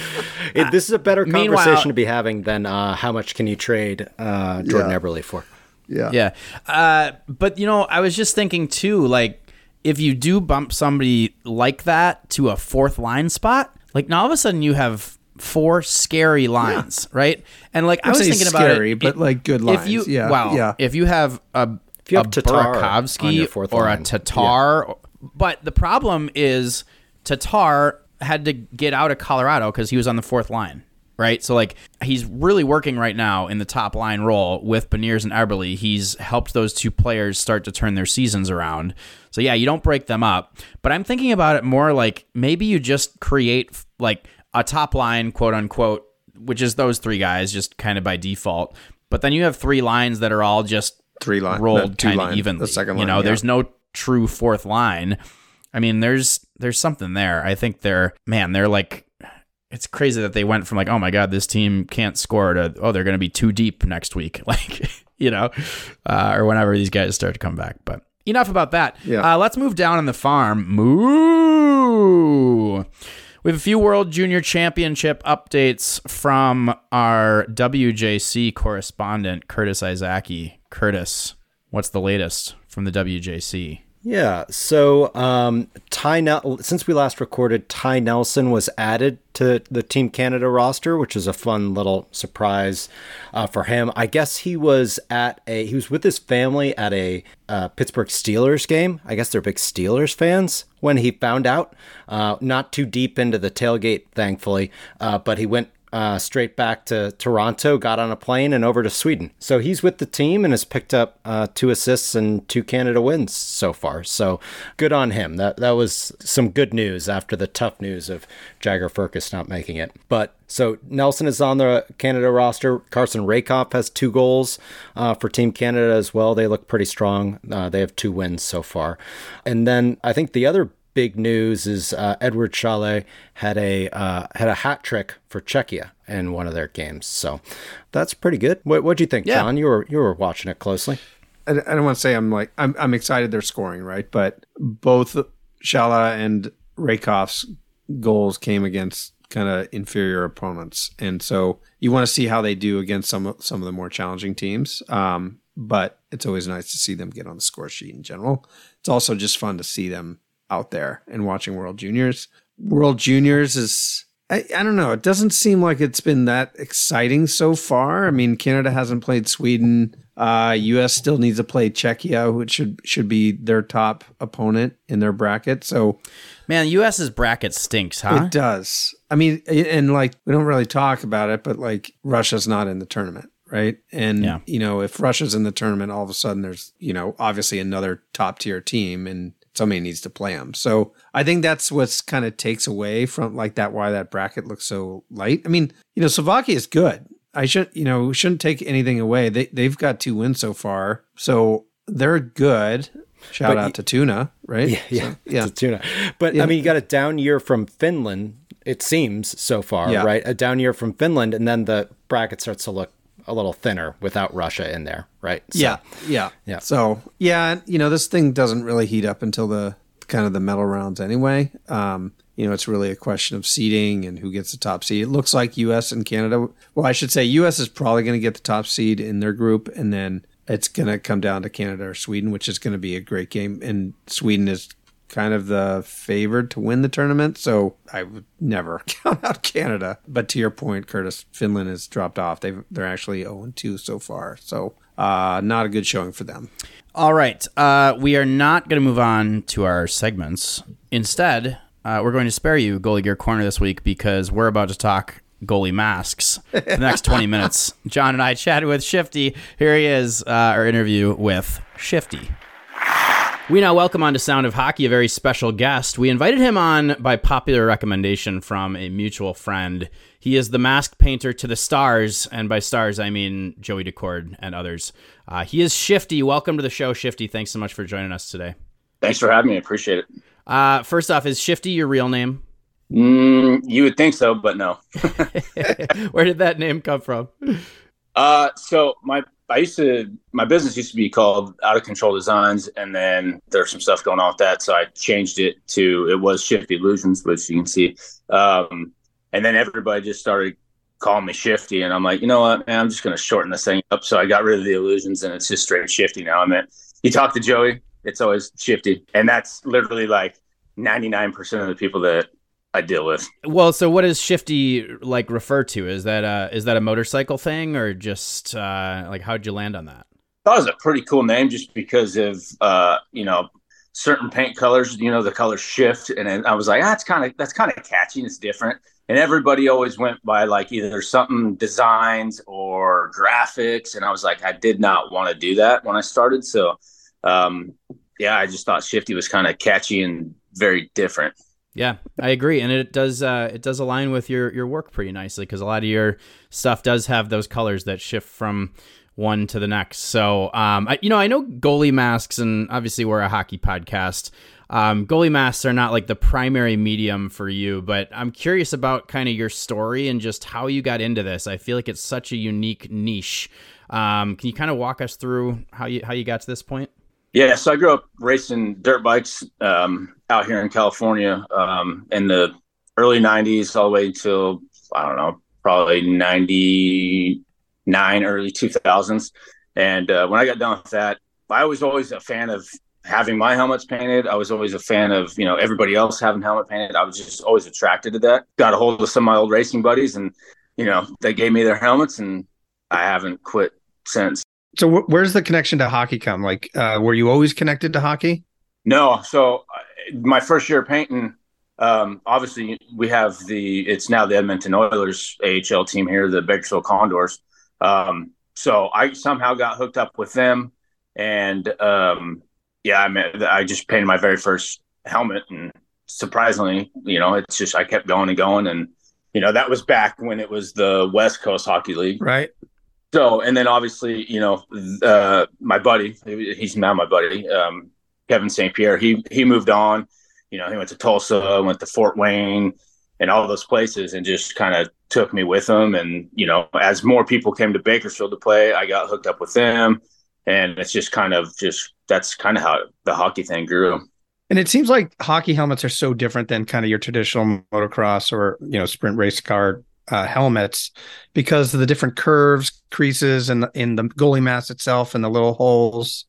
It, this is a better conversation to be having than uh, how much can you trade uh, Jordan Yeah. Eberle for? yeah. Uh, but you know, I was just thinking too, like if you do bump somebody like that to a fourth line spot, like now all of a sudden you have four scary lines, right? And like I I'd was say thinking about scary, it, but, it- like, good If you, lines. Yeah, wow, yeah. if you have a if you have a Tatar on Burakovsky your fourth or line, a Tatar, but the problem is Tatar had to get out of Colorado because he was on the fourth line. Right, so like he's really working right now in the top line role with Beniers and Eberle. He's helped those two players start to turn their seasons around. So yeah, you don't break them up. But I'm thinking about it more like maybe you just create like a top line, quote unquote, which is those three guys just kind of by default. But then you have three lines that are all just Three line- rolled two kind line, of evenly. the second line, you know, yeah. there's no true fourth line. I mean, there's there's something there. I think they're man, they're like it's crazy that they went from like, oh my god, this team can't score to oh they're going to be too deep next week, like you know, uh, or whenever these guys start to come back. But enough about that. Yeah. Uh, let's move down in the farm. Moo. We have a few World Junior Championship updates from our WJC correspondent, Curtis Izaki. Curtis, what's the latest from the WJC? Yeah. So um, Ty, since we last recorded, Ty Nelson was added to the Team Canada roster, which is a fun little surprise uh, for him. I guess he was at a he was with his family at a uh, Pittsburgh Steelers game. I guess they're big Steelers fans when he found out. Uh, not too deep into the tailgate, thankfully, uh, but he went uh, straight back to Toronto, got on a plane, and over to Sweden. So he's with the team and has picked up uh, two assists and two Canada wins so far. So good on him. That that was some good news after the tough news of Jagger Firkus not making it. But So Nelson is on the Canada roster. Carson Rehkopf has two goals uh, for Team Canada as well. They look pretty strong. Uh, they have two wins so far. And then I think the other big news is uh, Eduard Šalé had a uh, had a hat trick for Czechia in one of their games. So that's pretty good. What what do you think, Yeah. John? You were you were watching it closely. I, I don't want to say I'm like I'm I'm excited they're scoring right, but both Šalé and Rehkopf's goals came against kind of inferior opponents, and so you want to see how they do against some of- some of the more challenging teams. Um, but it's always nice to see them get on the score sheet in general. It's also just fun to see them out there and watching World Juniors. World Juniors is I, I don't know. It doesn't seem like it's been that exciting so far. I mean, Canada hasn't played Sweden. Uh, U.S. still needs to play Czechia, which should should be their top opponent in their bracket. So Man, US's bracket stinks, huh? it does. I mean, and like we don't really talk about it, but like Russia's not in the tournament, right? And Yeah. you know, if Russia's in the tournament, all of a sudden there's you know obviously another top tier team, and somebody needs to play them. So I think that's what's kind of takes away from like that why that bracket looks so light. I mean, you know, Slovakia is good. I should you know shouldn't take anything away. They they've got two wins so far, so they're good. Shout But out y- to Tuna, right? Yeah, yeah, So, yeah. tuna. But Yeah. I mean, you got a down year from Finland. It seems so far, Yeah. right? A down year from Finland, and then the bracket starts to look a little thinner without Russia in there, right? So- yeah, yeah, Yeah. So yeah, you know, this thing doesn't really heat up until the kind of the medal rounds anyway. Um, you know, it's really a question of seeding and who gets the top seed. It looks like U.S. and Canada. Well, I should say U.S. is probably going to get the top seed in their group, and then it's going to come down to Canada or Sweden, which is going to be a great game. And Sweden is kind of the favored to win the tournament, so I would never count out Canada. But to your point, Curtis, Finland has dropped off. They they're actually 0 2 so far, so uh, not a good showing for them. All right. Uh, we are not going to move on to our segments. Instead, uh, we're going to spare you Goalie Gear Corner this week because we're about to talk goalie masks for the next 20 minutes. John and I chatted with Shifty. Here he is, uh, our interview with Shifty. We now welcome on to Sound of Hockey a very special guest. We invited him on by popular recommendation from a mutual friend. He is the mask painter to the stars, and by stars I mean Joey Daccord and others. Uh, he is Shifty. Welcome to the show, Shifty. Thanks so much for joining us today. Thanks for having me. I appreciate it. Uh, first off, is Shifty your real name? Mm, you would think so, but no. Where did that name come from? Uh, so my I used to my business used to be called Out of Control Designs, and then there's some stuff going on with that, so I changed it to it was Shifty Illusions, which you can see. Um, and then everybody just started calling me Shifty, and I'm like, you know what, man, I'm just gonna shorten this thing up. So I got rid of the illusions, and it's just straight Shifty now. I mean, you talk to Joey, it's always Shifty, and that's literally like 99% of the people that I deal with. Well, so what does Shifty like refer to? Is that a, is that a motorcycle thing or just uh, like how'd you land on that? thought it was a pretty cool name just because of uh, you know certain paint colors. You know the colors shift, and I was like, ah, that's kind of that's kind of catchy. and It's different, and everybody always went by like either something designs or graphics, and I was like, I did not want to do that when I started. So, um, yeah, I just thought Shifty was kind of catchy and very different. Yeah, I agree, and it does uh, it does align with your your work pretty nicely because a lot of your stuff does have those colors that shift from one to the next. So, um, I, you know, I know goalie masks, and obviously we're a hockey podcast. Um, goalie masks are not like the primary medium for you, but I'm curious about kind of your story and just how you got into this. I feel like it's such a unique niche. Um, can you kind of walk us through how you how you got to this point? Yeah, so I grew up racing dirt bikes um, out here in California um, in the early '90s, all the way until I don't know, probably '99, early 2000s. And uh, when I got done with that, I was always a fan of having my helmets painted. I was always a fan of you know everybody else having helmet painted. I was just always attracted to that. Got a hold of some of my old racing buddies, and you know they gave me their helmets, and I haven't quit since. So wh- where's the connection to hockey come? Like, uh, were you always connected to hockey? No, so my first year painting, um, obviously we have the it's now the Edmonton Oilers AHL team here, the Bakersfield Condors. Um, so I somehow got hooked up with them, and um, yeah, I mean, I just painted my very first helmet, and surprisingly, you know, it's just I kept going and going, and you know, that was back when it was the West Coast Hockey League. Right. So, and then obviously, you know, uh, my buddy, he's now my buddy, um, Kevin St. Pierre, he, he moved on, you know, he went to Tulsa, went to Fort Wayne and all those places and just kind of took me with him. And, you know, as more people came to Bakersfield to play, I got hooked up with them. And it's just kind of just, that's kind of how the hockey thing grew. And it seems like hockey helmets are so different than kind of your traditional motocross or, you know, sprint race car uh, helmets because of the different curves, creases, and in the goalie mask itself and the little holes.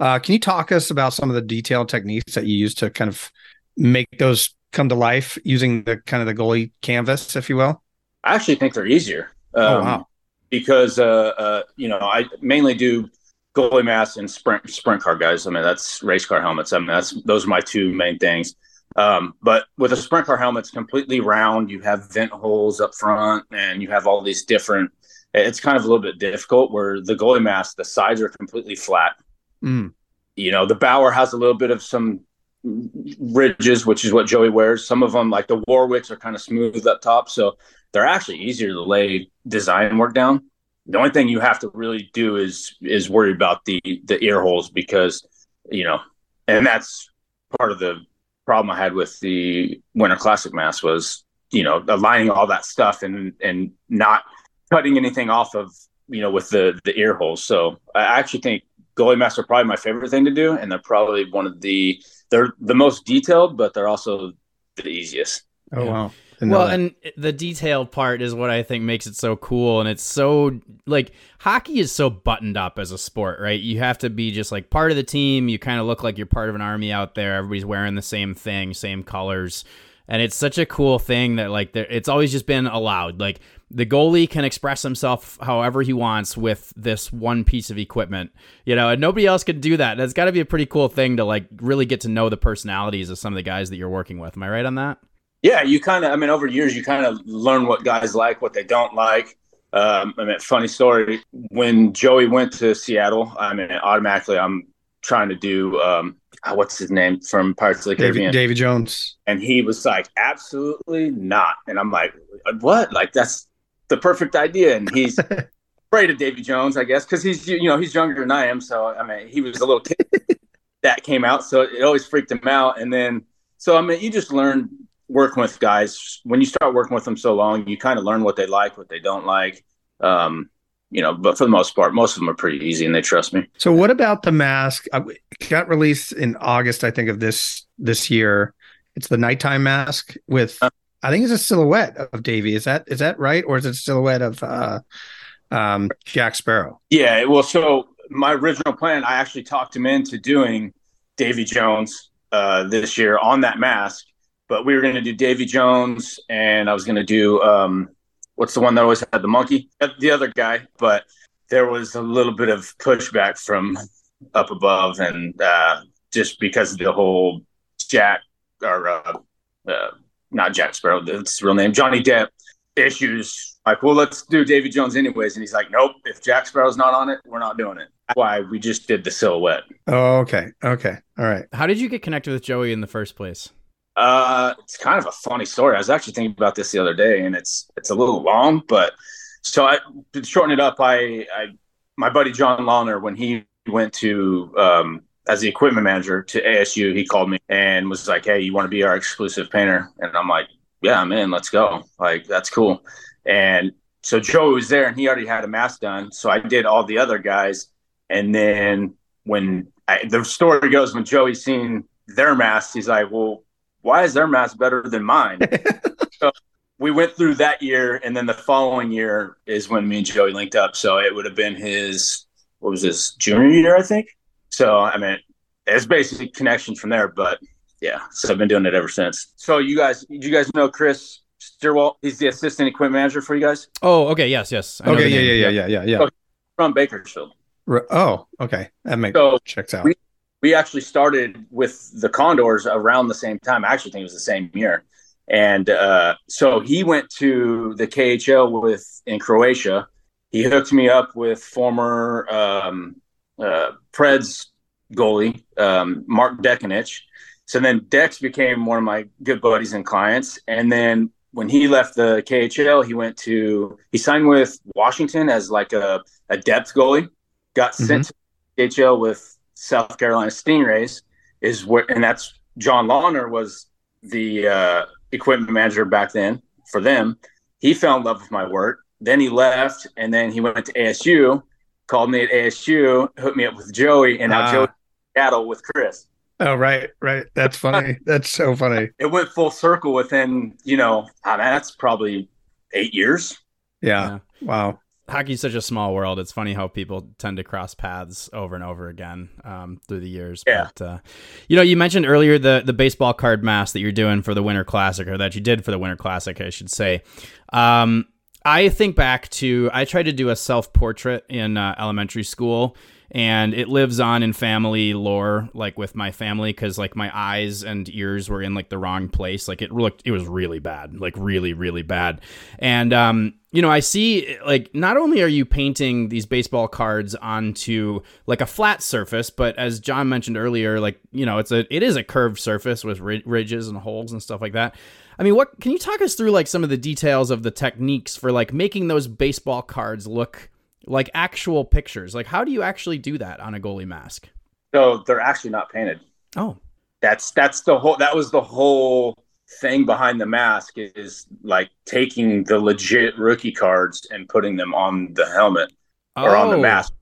Uh, can you talk us about some of the detailed techniques that you use to kind of make those come to life using the kind of the goalie canvas, if you will? I actually think they're easier. Um, oh wow! Because uh, uh, you know, I mainly do goalie masks and sprint sprint car guys. I mean, that's race car helmets. I mean, that's those are my two main things. Um, but with a sprint car helmet, it's completely round. You have vent holes up front, and you have all these different. It's kind of a little bit difficult. Where the goalie mask, the sides are completely flat. Mm. You know, the Bauer has a little bit of some ridges, which is what Joey wears. Some of them, like the Warwicks, are kind of smooth up top, so they're actually easier to lay design work down. The only thing you have to really do is is worry about the the ear holes because you know, and that's part of the problem I had with the Winter Classic mask was, you know, aligning all that stuff and and not cutting anything off of, you know, with the the ear holes. So I actually think goalie masks are probably my favorite thing to do, and they're probably one of the they're the most detailed, but they're also the easiest. Oh wow. Well, and the detail part is what I think makes it so cool. And it's so like hockey is so buttoned up as a sport, right? You have to be just like part of the team. You kind of look like you're part of an army out there. Everybody's wearing the same thing, same colors. And it's such a cool thing that like it's always just been allowed. Like the goalie can express himself however he wants with this one piece of equipment, you know, and nobody else can do that. That's got to be a pretty cool thing to like really get to know the personalities of some of the guys that you're working with. Am I right on that? Yeah, you kind of. I mean, over years, you kind of learn what guys like, what they don't like. Um, I mean, funny story. When Joey went to Seattle, I mean, automatically, I'm trying to do um, what's his name from Pirates of the Caribbean, Davy Jones, and he was like, absolutely not. And I'm like, what? Like that's the perfect idea. And he's afraid of Davy Jones, I guess, because he's you know he's younger than I am. So I mean, he was a little kid that came out, so it always freaked him out. And then so I mean, you just learn working with guys when you start working with them so long you kind of learn what they like what they don't like um, you know but for the most part most of them are pretty easy and they trust me. So what about the mask? Uh, it got released in august i think of this this year. It's the nighttime mask with uh, i think it's a silhouette of davy. Is that is that right? Or is it a silhouette of uh um jack sparrow? Yeah well so my original plan i actually talked him into doing davy jones uh this year on that mask but we were going to do Davy Jones, and I was going to do um, what's the one that always had the monkey, the other guy. But there was a little bit of pushback from up above, and uh, just because of the whole Jack or uh, uh, not Jack Sparrow, that's his real name, Johnny Depp issues. Like, well, let's do Davy Jones anyways, and he's like, nope. If Jack Sparrow's not on it, we're not doing it. That's why we just did the silhouette. Oh, okay, okay, all right. How did you get connected with Joey in the first place? Uh, it's kind of a funny story. I was actually thinking about this the other day, and it's it's a little long, but so I to shorten it up. I, I my buddy John Lawner when he went to um, as the equipment manager to ASU, he called me and was like, "Hey, you want to be our exclusive painter?" And I'm like, "Yeah, I'm in. Let's go. Like that's cool." And so Joe was there, and he already had a mask done. So I did all the other guys, and then when I, the story goes, when Joey seen their masks, he's like, "Well, why is their mask better than mine? so we went through that year, and then the following year is when me and Joey linked up. So it would have been his what was his junior year, I think. So I mean, it's basically connection from there. But yeah, so I've been doing it ever since. So you guys, do you guys know Chris Stirwalt? He's the assistant equipment manager for you guys. Oh, okay, yes, yes. I okay, yeah, yeah, yeah, yeah, yeah, oh, yeah. So from Bakersfield. Oh, okay, that makes so checks out. We, we actually started with the Condors around the same time. I actually think it was the same year. And uh, so he went to the KHL with in Croatia. He hooked me up with former um, uh, Preds goalie um, Mark Dekanich. So then Dex became one of my good buddies and clients. And then when he left the KHL, he went to he signed with Washington as like a, a depth goalie. Got sent mm-hmm. to ECHL with South Carolina Stingrays. Is where and that's John Lawner was the uh, equipment manager back then for them. He fell in love with my work. Then he left, and then he went to ASU. Called me at ASU, hooked me up with Joey, and now uh, Joey Seattle with Chris. Oh, right, right. That's funny. That's so funny. It went full circle within, you know, I mean, that's probably eight years. Yeah. yeah. Wow. Hockey's such a small world. It's funny how people tend to cross paths over and over again um, through the years. Yeah. But, uh, you know, you mentioned earlier the the baseball card mass that you're doing for the Winter Classic, or that you did for the Winter Classic, I should say. Um, I think back to I tried to do a self portrait in uh, elementary school and it lives on in family lore like with my family because like my eyes and ears were in like the wrong place. Like it looked it was really bad like really really bad. And um you know i see like not only are you painting these baseball cards onto like a flat surface but as john mentioned earlier like you know it's a it is a curved surface with ridges and holes and stuff like that. I mean, what can you talk us through like some of the details of the techniques for like making those baseball cards look like actual pictures. Like, how do you actually do that on a goalie mask? So they're actually not painted. Oh, that's that's the whole. That was the whole thing behind the mask is like taking the legit rookie cards and putting them on the helmet oh. or on the oh. mask.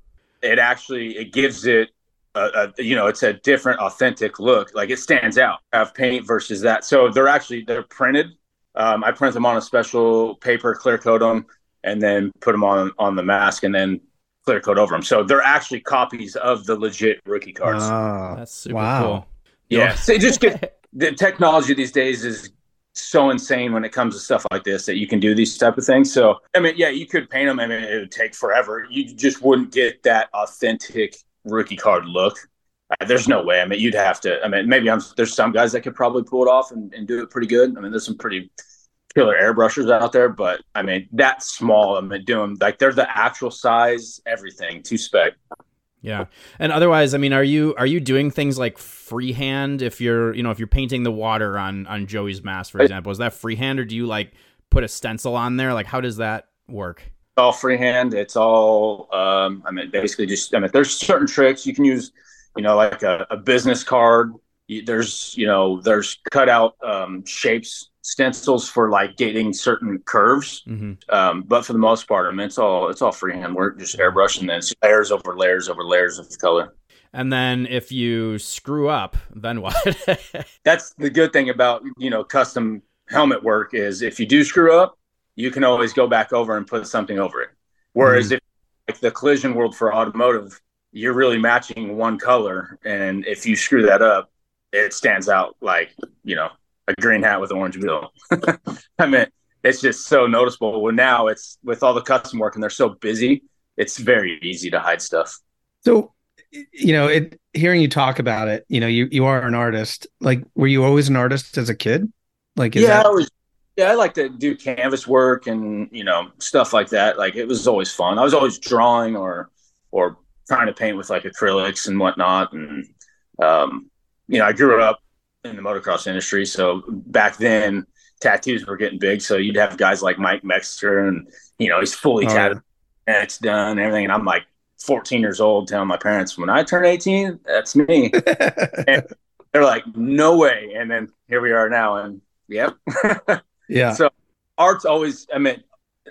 It actually it gives it a, a, you know it's a different authentic look. Like it stands out. of paint versus that. So they're actually they're printed. Um, I print them on a special paper, clear coat them and then put them on on the mask and then clear coat over them. So they're actually copies of the legit rookie cards. Oh, that's super wow. cool. Yeah, so just get the technology these days is so insane when it comes to stuff like this that you can do these type of things. So I mean, yeah, you could paint them. I mean, it would take forever. You just wouldn't get that authentic rookie card look. Uh, there's no way. I mean, you'd have to. I mean, maybe I'm, there's some guys that could probably pull it off and, and do it pretty good. I mean, there's some pretty killer airbrushers out there, but I mean that small. I mean doing like they're the actual size, everything to spec. Yeah, and otherwise, I mean, are you are you doing things like freehand? If you're you know if you're painting the water on on Joey's mask, for example, is that freehand or do you like put a stencil on there? Like how does that work? all freehand. It's all um, I mean basically just I mean there's certain tricks you can use. You know, like a, a business card. There's you know there's cutout um, shapes stencils for like getting certain curves. Mm-hmm. Um, but for the most part, I mean, it's all it's all freehand work, just airbrushing then layers over layers over layers of color. And then if you screw up, then what? That's the good thing about you know custom helmet work is if you do screw up, you can always go back over and put something over it. Whereas mm-hmm. if like the collision world for automotive, you're really matching one color, and if you screw that up, it stands out like you know a green hat with orange bill. I mean, it's just so noticeable. Well, now it's with all the custom work and they're so busy, it's very easy to hide stuff. So, you know, it hearing you talk about it, you know, you you are an artist. Like, were you always an artist as a kid? Like, yeah, that- I was. Yeah, I like to do canvas work and you know stuff like that. Like, it was always fun. I was always drawing or or trying to paint with like acrylics and whatnot. And um, you know, I grew up in the motocross industry. So back then, tattoos were getting big. So you'd have guys like Mike Metzger, and you know he's fully oh, tatted, yeah. and it's done, and everything. And I'm like 14 years old, telling my parents, when I turn 18, that's me. and they're like, no way. And then here we are now, and yep, yeah. So art's always, I mean.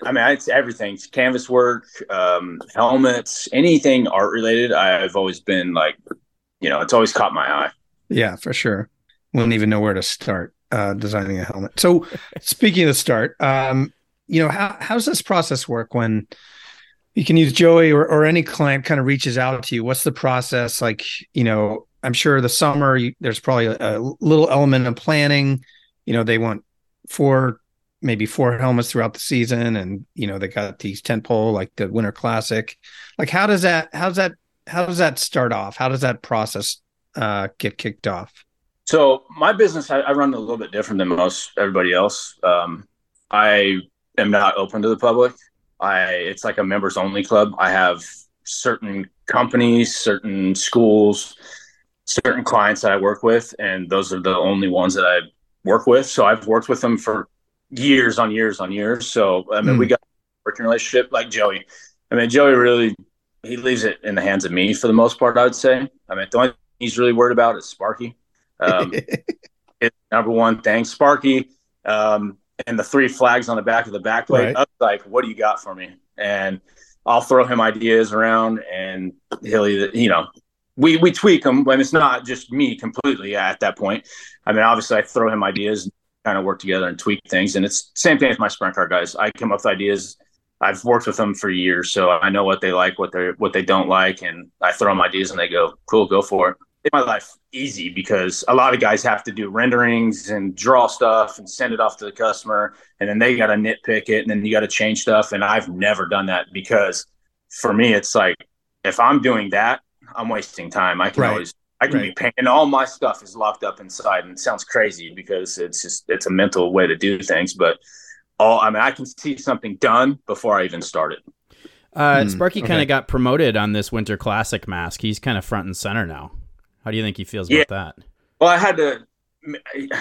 I mean, it's everything. It's canvas work, um, helmets, anything art related. I've always been like, you know, it's always caught my eye. Yeah, for sure wouldn't even know where to start uh, designing a helmet. So, speaking of start, um, you know, how how does this process work when you can use Joey or, or any client kind of reaches out to you? What's the process like? You know, I'm sure the summer you, there's probably a, a, little element of planning. You know, they want four, maybe four helmets throughout the season, and you know they got these tentpole like the Winter Classic. Like, how does that? How does that? How does that start off? How does that process uh, get kicked off? So my business, I, I, run a little bit different than most everybody else. Um, I am not open to the public. I it's like a members only club. I have certain companies, certain schools, certain clients that I work with, and those are the only ones that I work with. So I've worked with them for years on years on years. So I mean, Mm. we got a working relationship like Joey. I mean, Joey really he leaves it in the hands of me for the most part. I would say. I mean, the only thing he's really worried about is Sparky. Um, it's number one thing. Sparky um, and the three flags on the back of the back plate. Right. I was like, what do you got for me? And I'll throw him ideas around, and he'll either, you know, we we tweak them when it's not just me completely at that point. I mean, obviously, I throw him ideas, and kind of work together and tweak things, and it's same thing as my sprint car guys. I come up with ideas. I've worked with them for years, so I know what they like, what they what they don't like, and I throw them ideas, and they go, "Cool, go for it." Make my life easy because a lot of guys have to do renderings and draw stuff and send it off to the customer, and then they got to nitpick it, and then you got to change stuff. And I've never done that because for me, it's like if I'm doing that, I'm wasting time. I can Right. always I can be Right. paying. All my stuff is locked up inside, and it sounds crazy because it's just it's a mental way to do things. But all I mean, I can see something done before I even start it. Uh, Hmm, Sparky kind okay. of got promoted on this Winter Classic mask. He's kind of front and center now. How do you think he feels Yeah. about that? Well, I had to.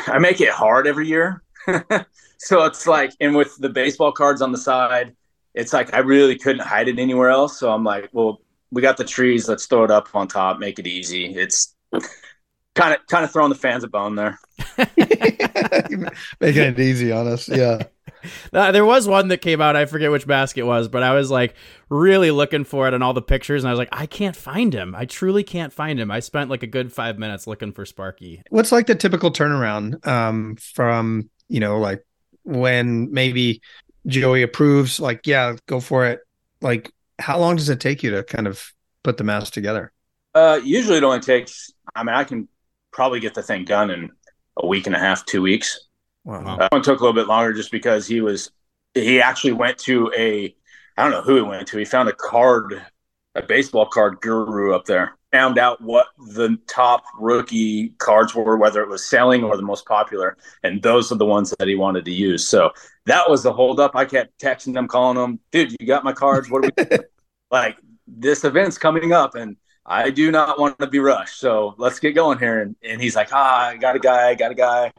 I make it hard every year, so it's like, and with the baseball cards on the side, it's like I really couldn't hide it anywhere else. So I'm like, well, we got the trees. Let's throw it up on top, make it easy. It's kind of kind of throwing the fans a bone there. Making it easy on us. Yeah. There was one that came out. I forget which mask it was, but I was like really looking for it in all the pictures, and I was like, I can't find him. I truly can't find him. I spent like a good five minutes looking for Sparky. What's like the typical turnaround um, from, you know, like when maybe Joey approves, like, yeah, go for it. Like, how long does it take you to kind of put the mask together? Uh, usually it only takes. I mean, I can probably get the thing done in a week and a half, two weeks. Wow. That one took a little bit longer just because he was he actually went to a I don't know who he went to. He found a card, a baseball card guru up there. Found out what the top rookie cards were, whether it was selling or the most popular, and those are the ones that he wanted to use. So that was the holdup. I kept texting them, calling them, dude, you got my cards? What are we like? This event's coming up, and I do not want to be rushed. So let's get going here. And, and he's like, ah, I got a guy, I got a guy.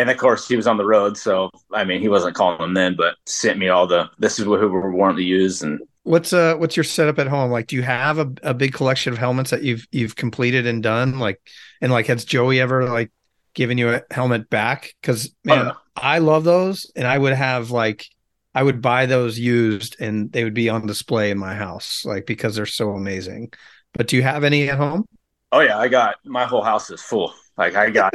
And of course, he was on the road, so I mean, he wasn't calling them then, but sent me all the this is who we're wanting to use, and What's uh what's your setup at home? Like do you have a, a big collection of helmets that you've you've completed and done? Like and like has Joey ever like given you a helmet back? Because man, yeah. I love those and I would have like I would buy those used and they would be on display in my house, like because they're so amazing. But do you have any at home? oh yeah, I got my whole house is full. Like I got,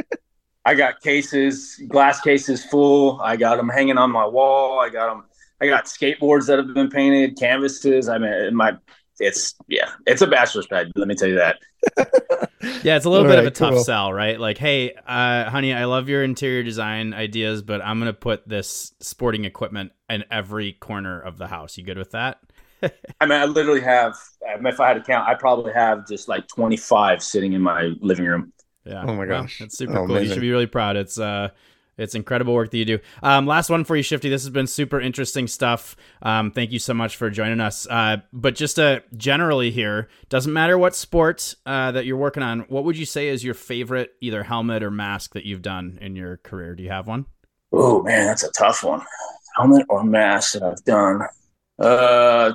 I got cases, glass cases full. I got them hanging on my wall. I got them. I got skateboards that have been painted, canvases. I mean, my it's yeah, it's a bachelor's pad. Let me tell you that. Yeah, it's a little All bit of right, a tough cool. sell, right? Like, hey, uh, honey, I love your interior design ideas, but I'm gonna put this sporting equipment in every corner of the house. You good with that? I mean, I literally have. I mean, if I had to count, I probably have just like twenty five sitting in my living room. Yeah. Oh my Well, gosh. it's super Oh, cool. You should be really proud. It's uh it's incredible work that you do. Um, last one for you, Shifty. This has been super interesting stuff. Um, thank you so much for joining us. Uh, but just uh, generally here, doesn't matter what sport uh, that you're working on. What would you say is your favorite either helmet or mask that you've done in your career? Do you have one? Oh man, that's a tough one. Helmet or mask that I've done. Uh,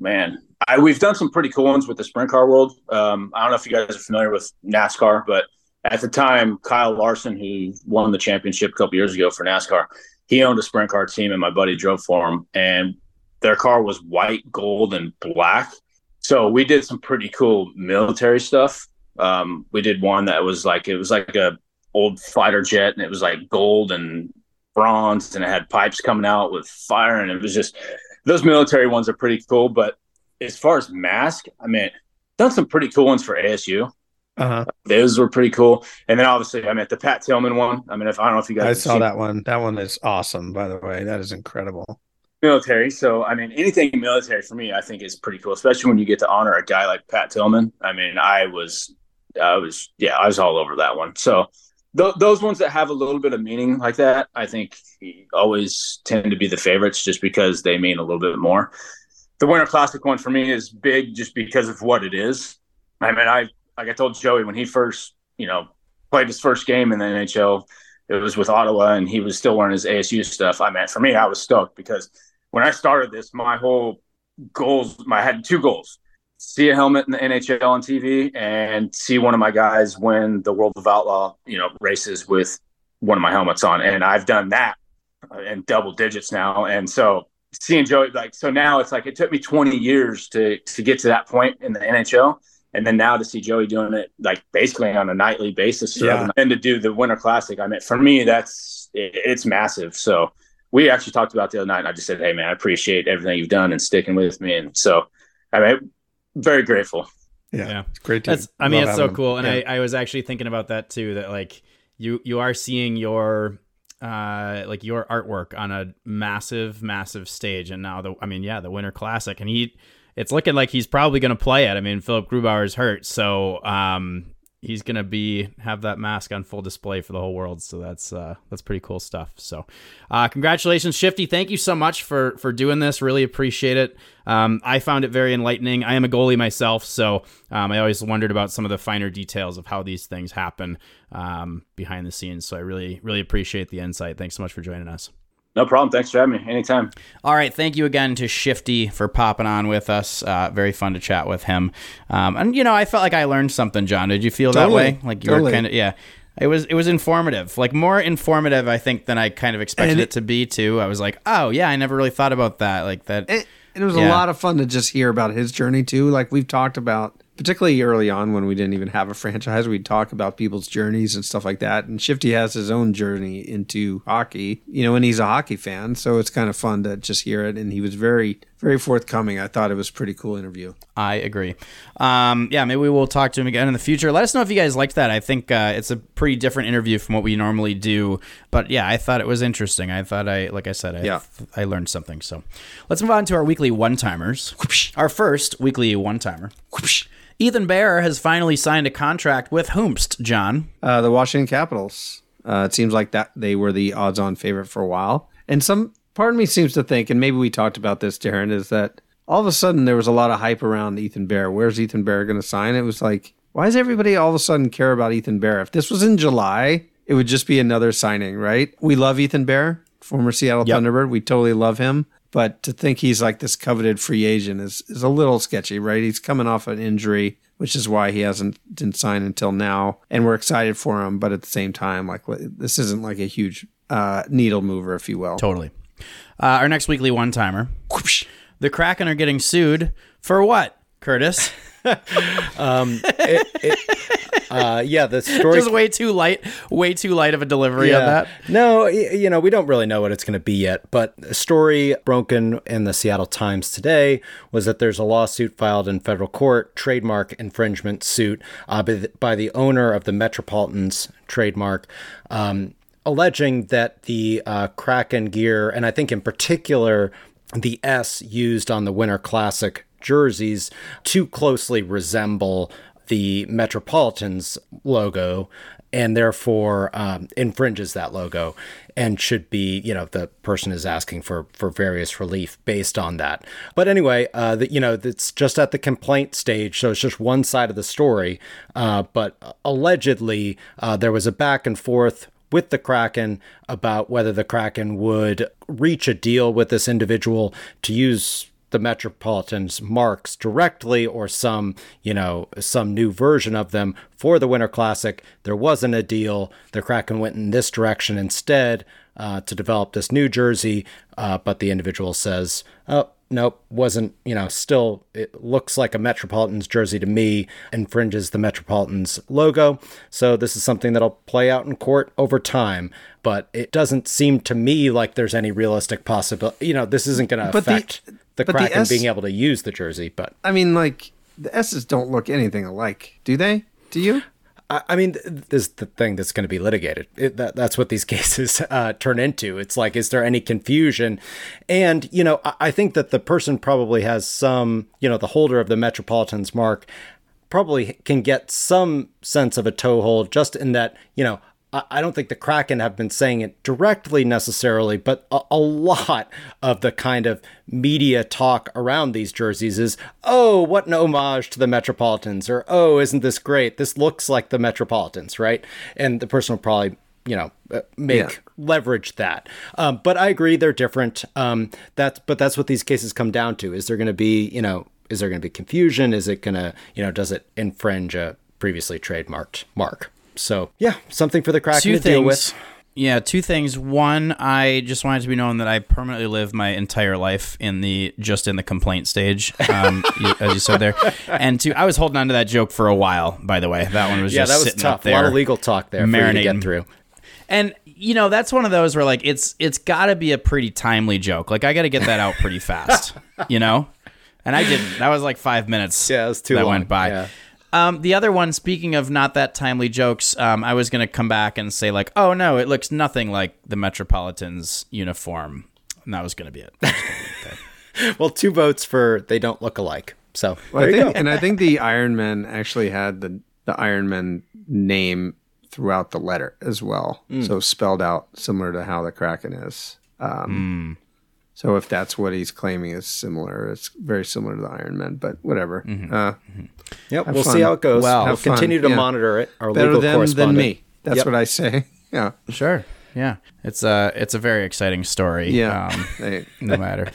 man, I we've done some pretty cool ones with the sprint car world. Um, I don't know if you guys are familiar with NASCAR, but at the time, Kyle Larson, who won the championship a couple years ago for NASCAR, he owned a sprint car team, and my buddy drove for him, and their car was white, gold, and black. So we did some pretty cool military stuff. Um, we did one that was like it was like a old fighter jet, and it was like gold and bronze, and it had pipes coming out with fire, and it was just those military ones are pretty cool. But as far as mask, I mean, done some pretty cool ones for ASU. Uh-huh. Those were pretty cool. And then obviously, I mean, the Pat Tillman one. I mean, if I don't know if you guys I saw that one. That one is awesome, by the way. That is incredible. military. So I mean, anything military for me, I think is pretty cool, especially when you get to honor a guy like Pat Tillman. I mean, I was, I was, yeah, I was all over that one. So th- those ones that have a little bit of meaning like that, I think always tend to be the favorites, just because they mean a little bit more. The Winter Classic one for me is big, just because of what it is. I mean, I like I told Joey when he first, you know, played his first game in the NHL it was with Ottawa, and he was still wearing his ASU stuff. I mean, for me, I was stoked because when I started this, my whole goals, I had two goals: see a helmet in the NHL on TV, and see one of my guys win the World of Outlaw, you know, races with one of my helmets on. And I've done that in double digits now, and so seeing Joey like so now it's like it took me 20 years to to get to that point in the NHL and then now to see Joey doing it like basically on a nightly basis Yeah. and to do the Winter Classic I mean for me that's it, it's massive so we actually talked about the other night and I just said hey man I appreciate everything you've done and sticking with me and so I mean very grateful Yeah, Yeah. it's great. To That's I mean it's so him. cool, and Yeah. I, I was actually thinking about that too. That like you you are seeing your uh like your artwork on a massive massive stage, and now the I mean yeah the Winter Classic, and he it's looking like he's probably going to play it. I mean Philipp Grubauer is hurt, so um he's going to be have that mask on full display for the whole world. So that's uh that's pretty cool stuff. So uh congratulations, Shifty. Thank you so much for for doing this. Really appreciate it. Um, I found it very enlightening. I am a goalie myself, so um, I always wondered about some of the finer details of how these things happen um, behind the scenes. So I really, really appreciate the insight. Thanks so much for joining us. No problem thanks for having me anytime All right, thank you again to Shifty for popping on with us. Uh, very fun to chat with him. Um, and you know, I felt like I learned something, John. Did you feel Totally. that way? Like you were kind of yeah. It was it was informative, like more informative, I think, than I kind of expected it, it- to be. Too. I was like, oh yeah, I never really thought about that. Like that. it, it was Yeah. a lot of fun to just hear about his journey too. Like we've talked about, particularly early on when we didn't even have a franchise, we'd talk about people's journeys and stuff like that. And Shifty has his own journey into hockey, you know, and he's a hockey fan, so it's kind of fun to just hear it. And he was very, very forthcoming. I thought it was a pretty cool interview. I agree. Um, yeah, maybe we will talk to him again in the future. Let us know if you guys liked that. I think uh, it's a pretty different interview from what we normally do. But yeah, I thought it was interesting. I thought I, like I said, I, Yeah. I learned something. So let's move on to our weekly one timers. Our first weekly one timer. Ethan Bear has finally signed a contract with Hoomst, John. Uh, the Washington Capitals. Uh, it seems like that they were the odds-on favorite for a while, and some part of me seems to think, and maybe we talked about this, Darren, is that all of a sudden there was a lot of hype around Ethan Bear. Where's Ethan Bear going to sign? It was like, why does everybody all of a sudden care about Ethan Bear? If this was in July, it would just be another signing, right? We love Ethan Bear, former Seattle Yep. Thunderbird. We totally love him. But to think he's like this coveted free agent is, is a little sketchy, right? He's coming off an injury, which is why he hasn't didn't sign until now. And we're excited for him, but at the same time, like this isn't like a huge uh, needle mover, if you will. Totally. Uh, our next weekly one timer. The Kraken are getting sued for what, Curtis? Uh, yeah, the story. Just way too light, way too light of a delivery of that. No, you know, we don't really know what it's going to be yet. But a story broken in the Seattle Times today was that there's a lawsuit filed in federal court, trademark infringement suit uh, by, the, by the owner of the Metropolitans trademark. Um, alleging that the uh, Kraken gear, and I think in particular the S used on the Winter Classic jerseys, too closely resemble the Metropolitans logo and therefore um, infringes that logo and should be you know the person is asking for for various relief based on that. But anyway uh that you know it's just at the complaint stage so it's just one side of the story uh but allegedly uh there was a back and forth with the Kraken about whether the Kraken would reach a deal with this individual to use the Metropolitans marks directly or some, you know, some new version of them for the Winter Classic. There wasn't a deal. The Kraken went in this direction instead uh, to develop this new jersey, uh, but the individual says, oh, nope, wasn't, you know, still, it looks like a Metropolitans jersey to me, infringes the Metropolitans logo. So this is something that'll play out in court over time, but it doesn't seem to me like there's any realistic possibility. You know, this isn't going to affect the, the Kraken S- being able to use the jersey, but I mean, like the S's don't look anything alike, do they? Do you? I mean, th- this is the thing that's going to be litigated. It, that, that's what these cases uh, turn into. It's like, is there any confusion? And, you know, I, I think that the person probably has some, you know, the holder of the Metropolitans mark probably can get some sense of a toehold just in that, you know, I don't think the Kraken have been saying it directly necessarily, but a, a lot of the kind of media talk around these jerseys is, oh, what an homage to the Metropolitans, or oh, isn't this great? This looks like the Metropolitans, right? And the person will probably you know uh, make Yeah. leverage that. Um, but I agree they're different. Um, that's but that's what these cases come down to. Is there going to be you know is there going to be confusion? Is it going to you know does it infringe a previously trademarked mark? So yeah, something for the Kraken two to deal with. Yeah, two things. One, I just wanted to be known that I permanently live my entire life in the just in the complaint stage, um, as you said there. And two, I was holding on to that joke for a while. By the way, that one was Yeah, just that was tough. up A lot of legal talk there for you to marinating. get through. And you know, that's one of those where like it's it's got to be a pretty timely joke. Like I got to get that out pretty fast, you know. And I didn't. That was like five minutes. Yeah, it was too that long. went by. Yeah. Um, the other one, speaking of not that timely jokes, um, I was gonna come back and say like, oh no, it looks nothing like the Metropolitans uniform, and that was gonna be it. That was gonna be it. Well, two votes for they don't look alike. So Well, I think, and I think the Iron Man actually had the the Iron Man name throughout the letter as well, Hmm. so spelled out similar to how the Kraken is. Um, Hmm. So if that's what he's claiming is similar, it's very similar to the Iron Man, but whatever. Mm-hmm. Uh, Yep, we'll fun. see how it goes. Well, we'll have fun. continue to Yeah. monitor it. Our better legal than, correspondent. than me. That's Yep. what I say. Yeah, Sure. Yeah. It's a it's a very exciting story. yeah. Um, Hey, no matter.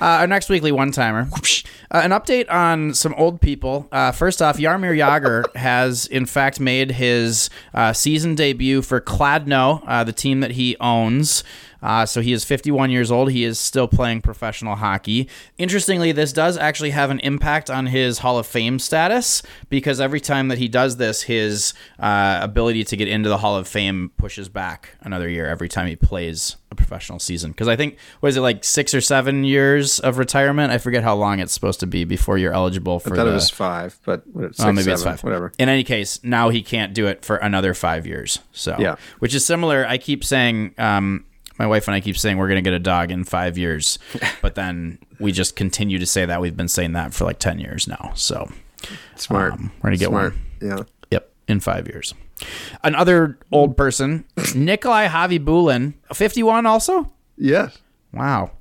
Uh, our next weekly one timer. Uh, an update on some old people. Uh, first off, Jaromir Jagr has in fact made his uh, season debut for Kladno, uh, the team that he owns. Uh, so he is 51 years old. He is still playing professional hockey. Interestingly, this does actually have an impact on his Hall of Fame status because every time that he does this, his uh, ability to get into the Hall of Fame pushes back another year every time he plays a professional season. Because I think, was it like six or seven years of retirement? I forget how long it's supposed to be before you're eligible for I thought the. it was five, but six, Oh, maybe it's five. whatever. In any case, now he can't do it for another five years. So Yeah. which is similar. I keep saying, um, my wife and I keep saying we're gonna get a dog in five years, but then we just continue to say that. We've been saying that for like ten years now. So Smart. um, we're gonna get Smart. one. Yeah. Yep, in five years. Another old mm. person, Nikolai Javi Khabibulin, fifty-one, also. Yes. Wow,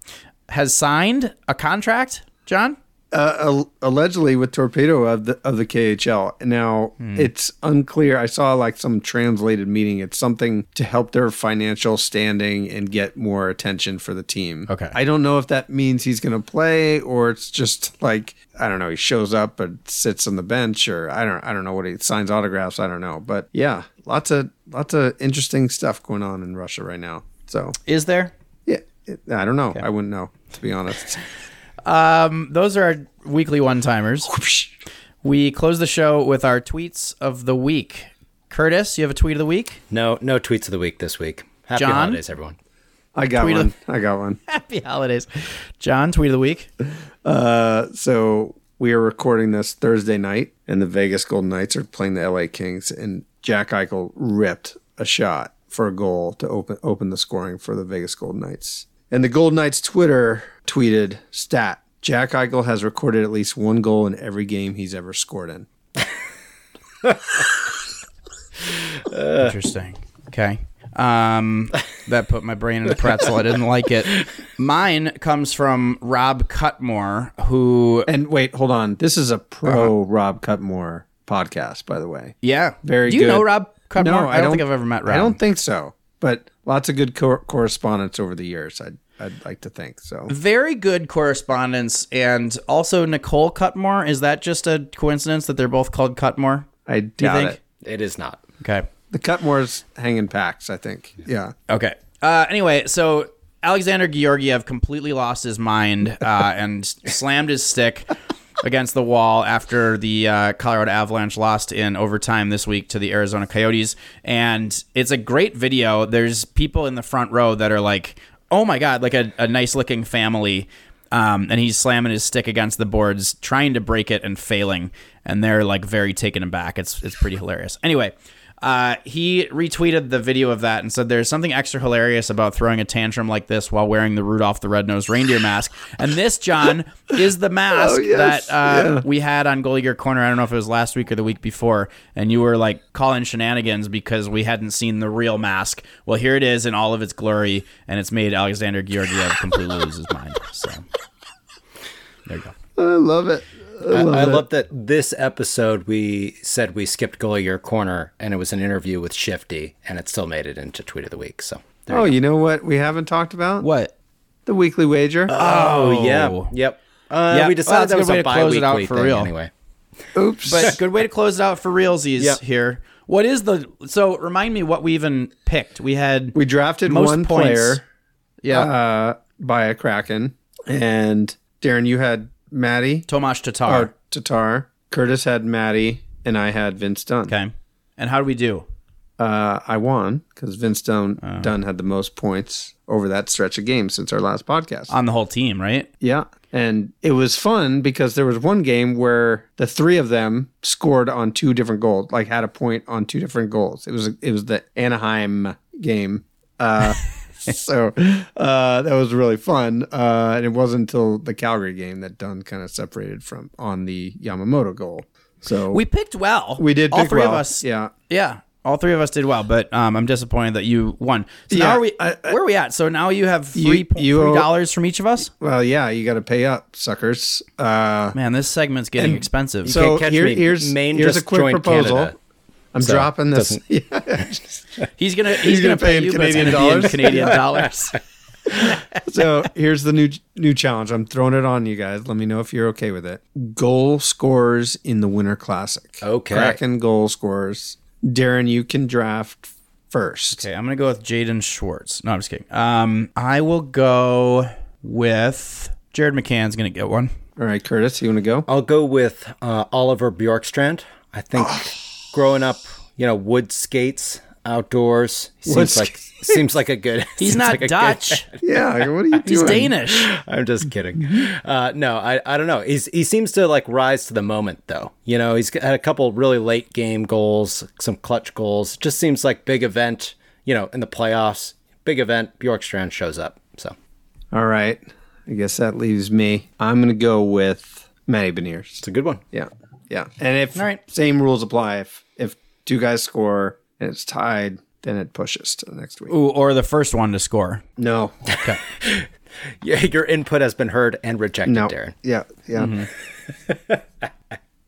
has signed a contract. John. Uh, allegedly with torpedo of the of the KHL. Now Hmm. it's unclear. I saw like some translated meaning. It's something to help their financial standing and get more attention for the team. Okay. I don't know if that means he's going to play or it's just like I don't know. He shows up but sits on the bench or I don't I don't know what he signs autographs. I don't know. But yeah, lots of lots of interesting stuff going on in Russia right now. So Is there? yeah, it, I don't know. I wouldn't know to be honest. Um, those are our weekly one timers. We close the show with our tweets of the week. Curtis, you have a tweet of the week? No, no tweets of the week this week. Happy John? holidays, everyone. I got Tweet one. I got one. Happy holidays. John, tweet of the week. Uh, so we are recording this Thursday night, and the Vegas Golden Knights are playing the LA Kings, and Jack Eichel ripped a shot for a goal to open open the scoring for the Vegas Golden Knights. And the Golden Knights Twitter tweeted stat: Jack Eichel has recorded at least one goal in every game he's ever scored in. Interesting. Okay. Um, that put my brain in a pretzel. I didn't like it. Mine comes from Rob Cutmore, who, And wait, hold on. This is a pro Rob Cutmore podcast, by the way. yeah, Very Do you good. know Rob Cutmore? No, I, don't think I've ever met Rob. I don't think so, but lots of good cor- correspondence over the years. I'd I'd like to think so. Very good correspondence, and also Nicole Cutmore. Is that just a coincidence that they're both called Cutmore? I Do you doubt think? it. It is not. Okay. The Cutmores hang in packs, I think. Yeah. Okay. Uh, anyway, so Alexander Georgiev completely lost his mind uh, and slammed his stick against the wall after the uh, Colorado Avalanche lost in overtime this week to the Arizona Coyotes. And it's a great video. There's people in the front row that are like, oh my God, like a, a nice looking family. Um, and he's slamming his stick against the boards, trying to break it and failing. And they're like very taken aback. It's, it's pretty hilarious. Anyway. Uh, he retweeted the video of that and said there's something extra hilarious about throwing a tantrum like this while wearing the Rudolph the Red-Nosed Reindeer mask. And this, John, is the mask Oh, yes. that uh, Yeah. we had on Goalie Gear Corner. I don't know if it was last week or the week before. And you were like calling shenanigans because we hadn't seen the real mask. Well, here it is in all of its glory, and it's made Alexander Georgiev completely lose his mind. So there you go. I love it. I, I love that this episode we said we skipped Goalie Gear Corner, and it was an interview with Shifty, and it still made it into tweet of the week. So there Oh, you you know what we haven't talked about? What? The weekly wager. go. oh yeah, yep. Uh, Yeah, we decided that's a that was good a to close it out bi-weekly for thing real. anyway. Oops. But good way to close it out for realsies Yep. here. What is the so remind me what we even picked? We had we drafted most one points. player yeah, uh, by a Kraken, and Darren, you had Matty Tomas Tatar. or Tatar. Curtis had Matty, and I had Vince Dunn. Okay. And how do we do? Uh, I won because Vince Dunn, Dunn had the most points over that stretch of games since our last podcast. On the whole team, right? Yeah. And it was fun because there was one game where the three of them scored on two different goals, like had a point on two different goals. It was it was the Anaheim game. Uh, so uh, that was really fun. Uh, and it wasn't until the Calgary game that Dunn kind of separated from on the Yamamoto goal. So We picked well. we did All pick three of us. Yeah. Yeah. All three of us did well, but um, I'm disappointed that you won. So now Yeah, are we, I- I- where are we at? So now you have three three dollars from each of us. Well, yeah, you got to pay up, suckers. Uh, Man, this segment's getting expensive. so catch here- me. here's Maine here's a quick proposal. Canada. I'm So, dropping this. he's gonna he's, gonna gonna, pay pay in you, but it's Canadian be in dollars? Canadian dollars. so here's the new new challenge. I'm throwing it on you guys. Let me know if you're okay with it. Goal scores in the Winter Classic. Okay. Kraken goal scores. Darren, you can draft first. Okay, I'm gonna go with Jaden Schwartz. No, I'm just kidding. Um, I will go with Jared McCann's gonna get one. All right, Curtis, you want to go? I'll go with uh, Oliver Bjorkstrand. I think growing up, you know, wood skates outdoors. He Wood seems like seems like a good. He's not like Dutch. Yeah. What are you doing? He's Danish. I'm just kidding. Uh, no, I, I don't know. He's he seems to like rise to the moment though. You know, he's had a couple really late game goals, some clutch goals. Just seems like big event. You know, in the playoffs, big event. Bjorkstrand shows up. So All right. I guess that leaves me. I'm going to go with Matty Beniers. it's a good one. Yeah. Yeah. And if All right. same rules apply, if if two guys score and it's tied, then it pushes to the next week. Ooh, or the first one to score. No. Yeah, your input has been heard and rejected, No. Darren. Yeah. Yeah. Mm-hmm.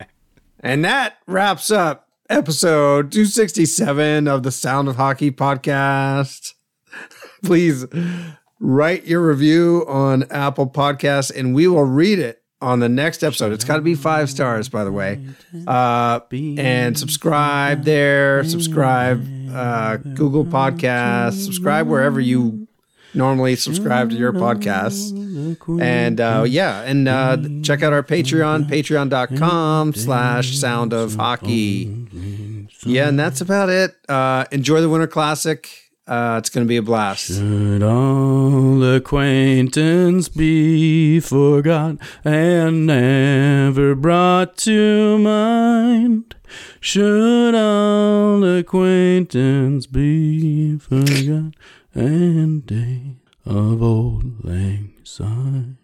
and that wraps up episode 267 of the Sound of Hockey podcast. Please write your review on Apple Podcasts and we will read it on the next episode. It's got to be five stars, by the way. Uh, and subscribe there, subscribe uh, Google Podcasts, subscribe wherever you normally subscribe to your podcasts. And uh, yeah, and uh, check out our Patreon, patreon.com slash sound of hockey. Yeah, and that's about it. Uh, enjoy the Winter Classic. Uh, it's going to be a blast. Should all acquaintance be forgot and never brought to mind? Should all acquaintance be forgot and day of auld lang syne?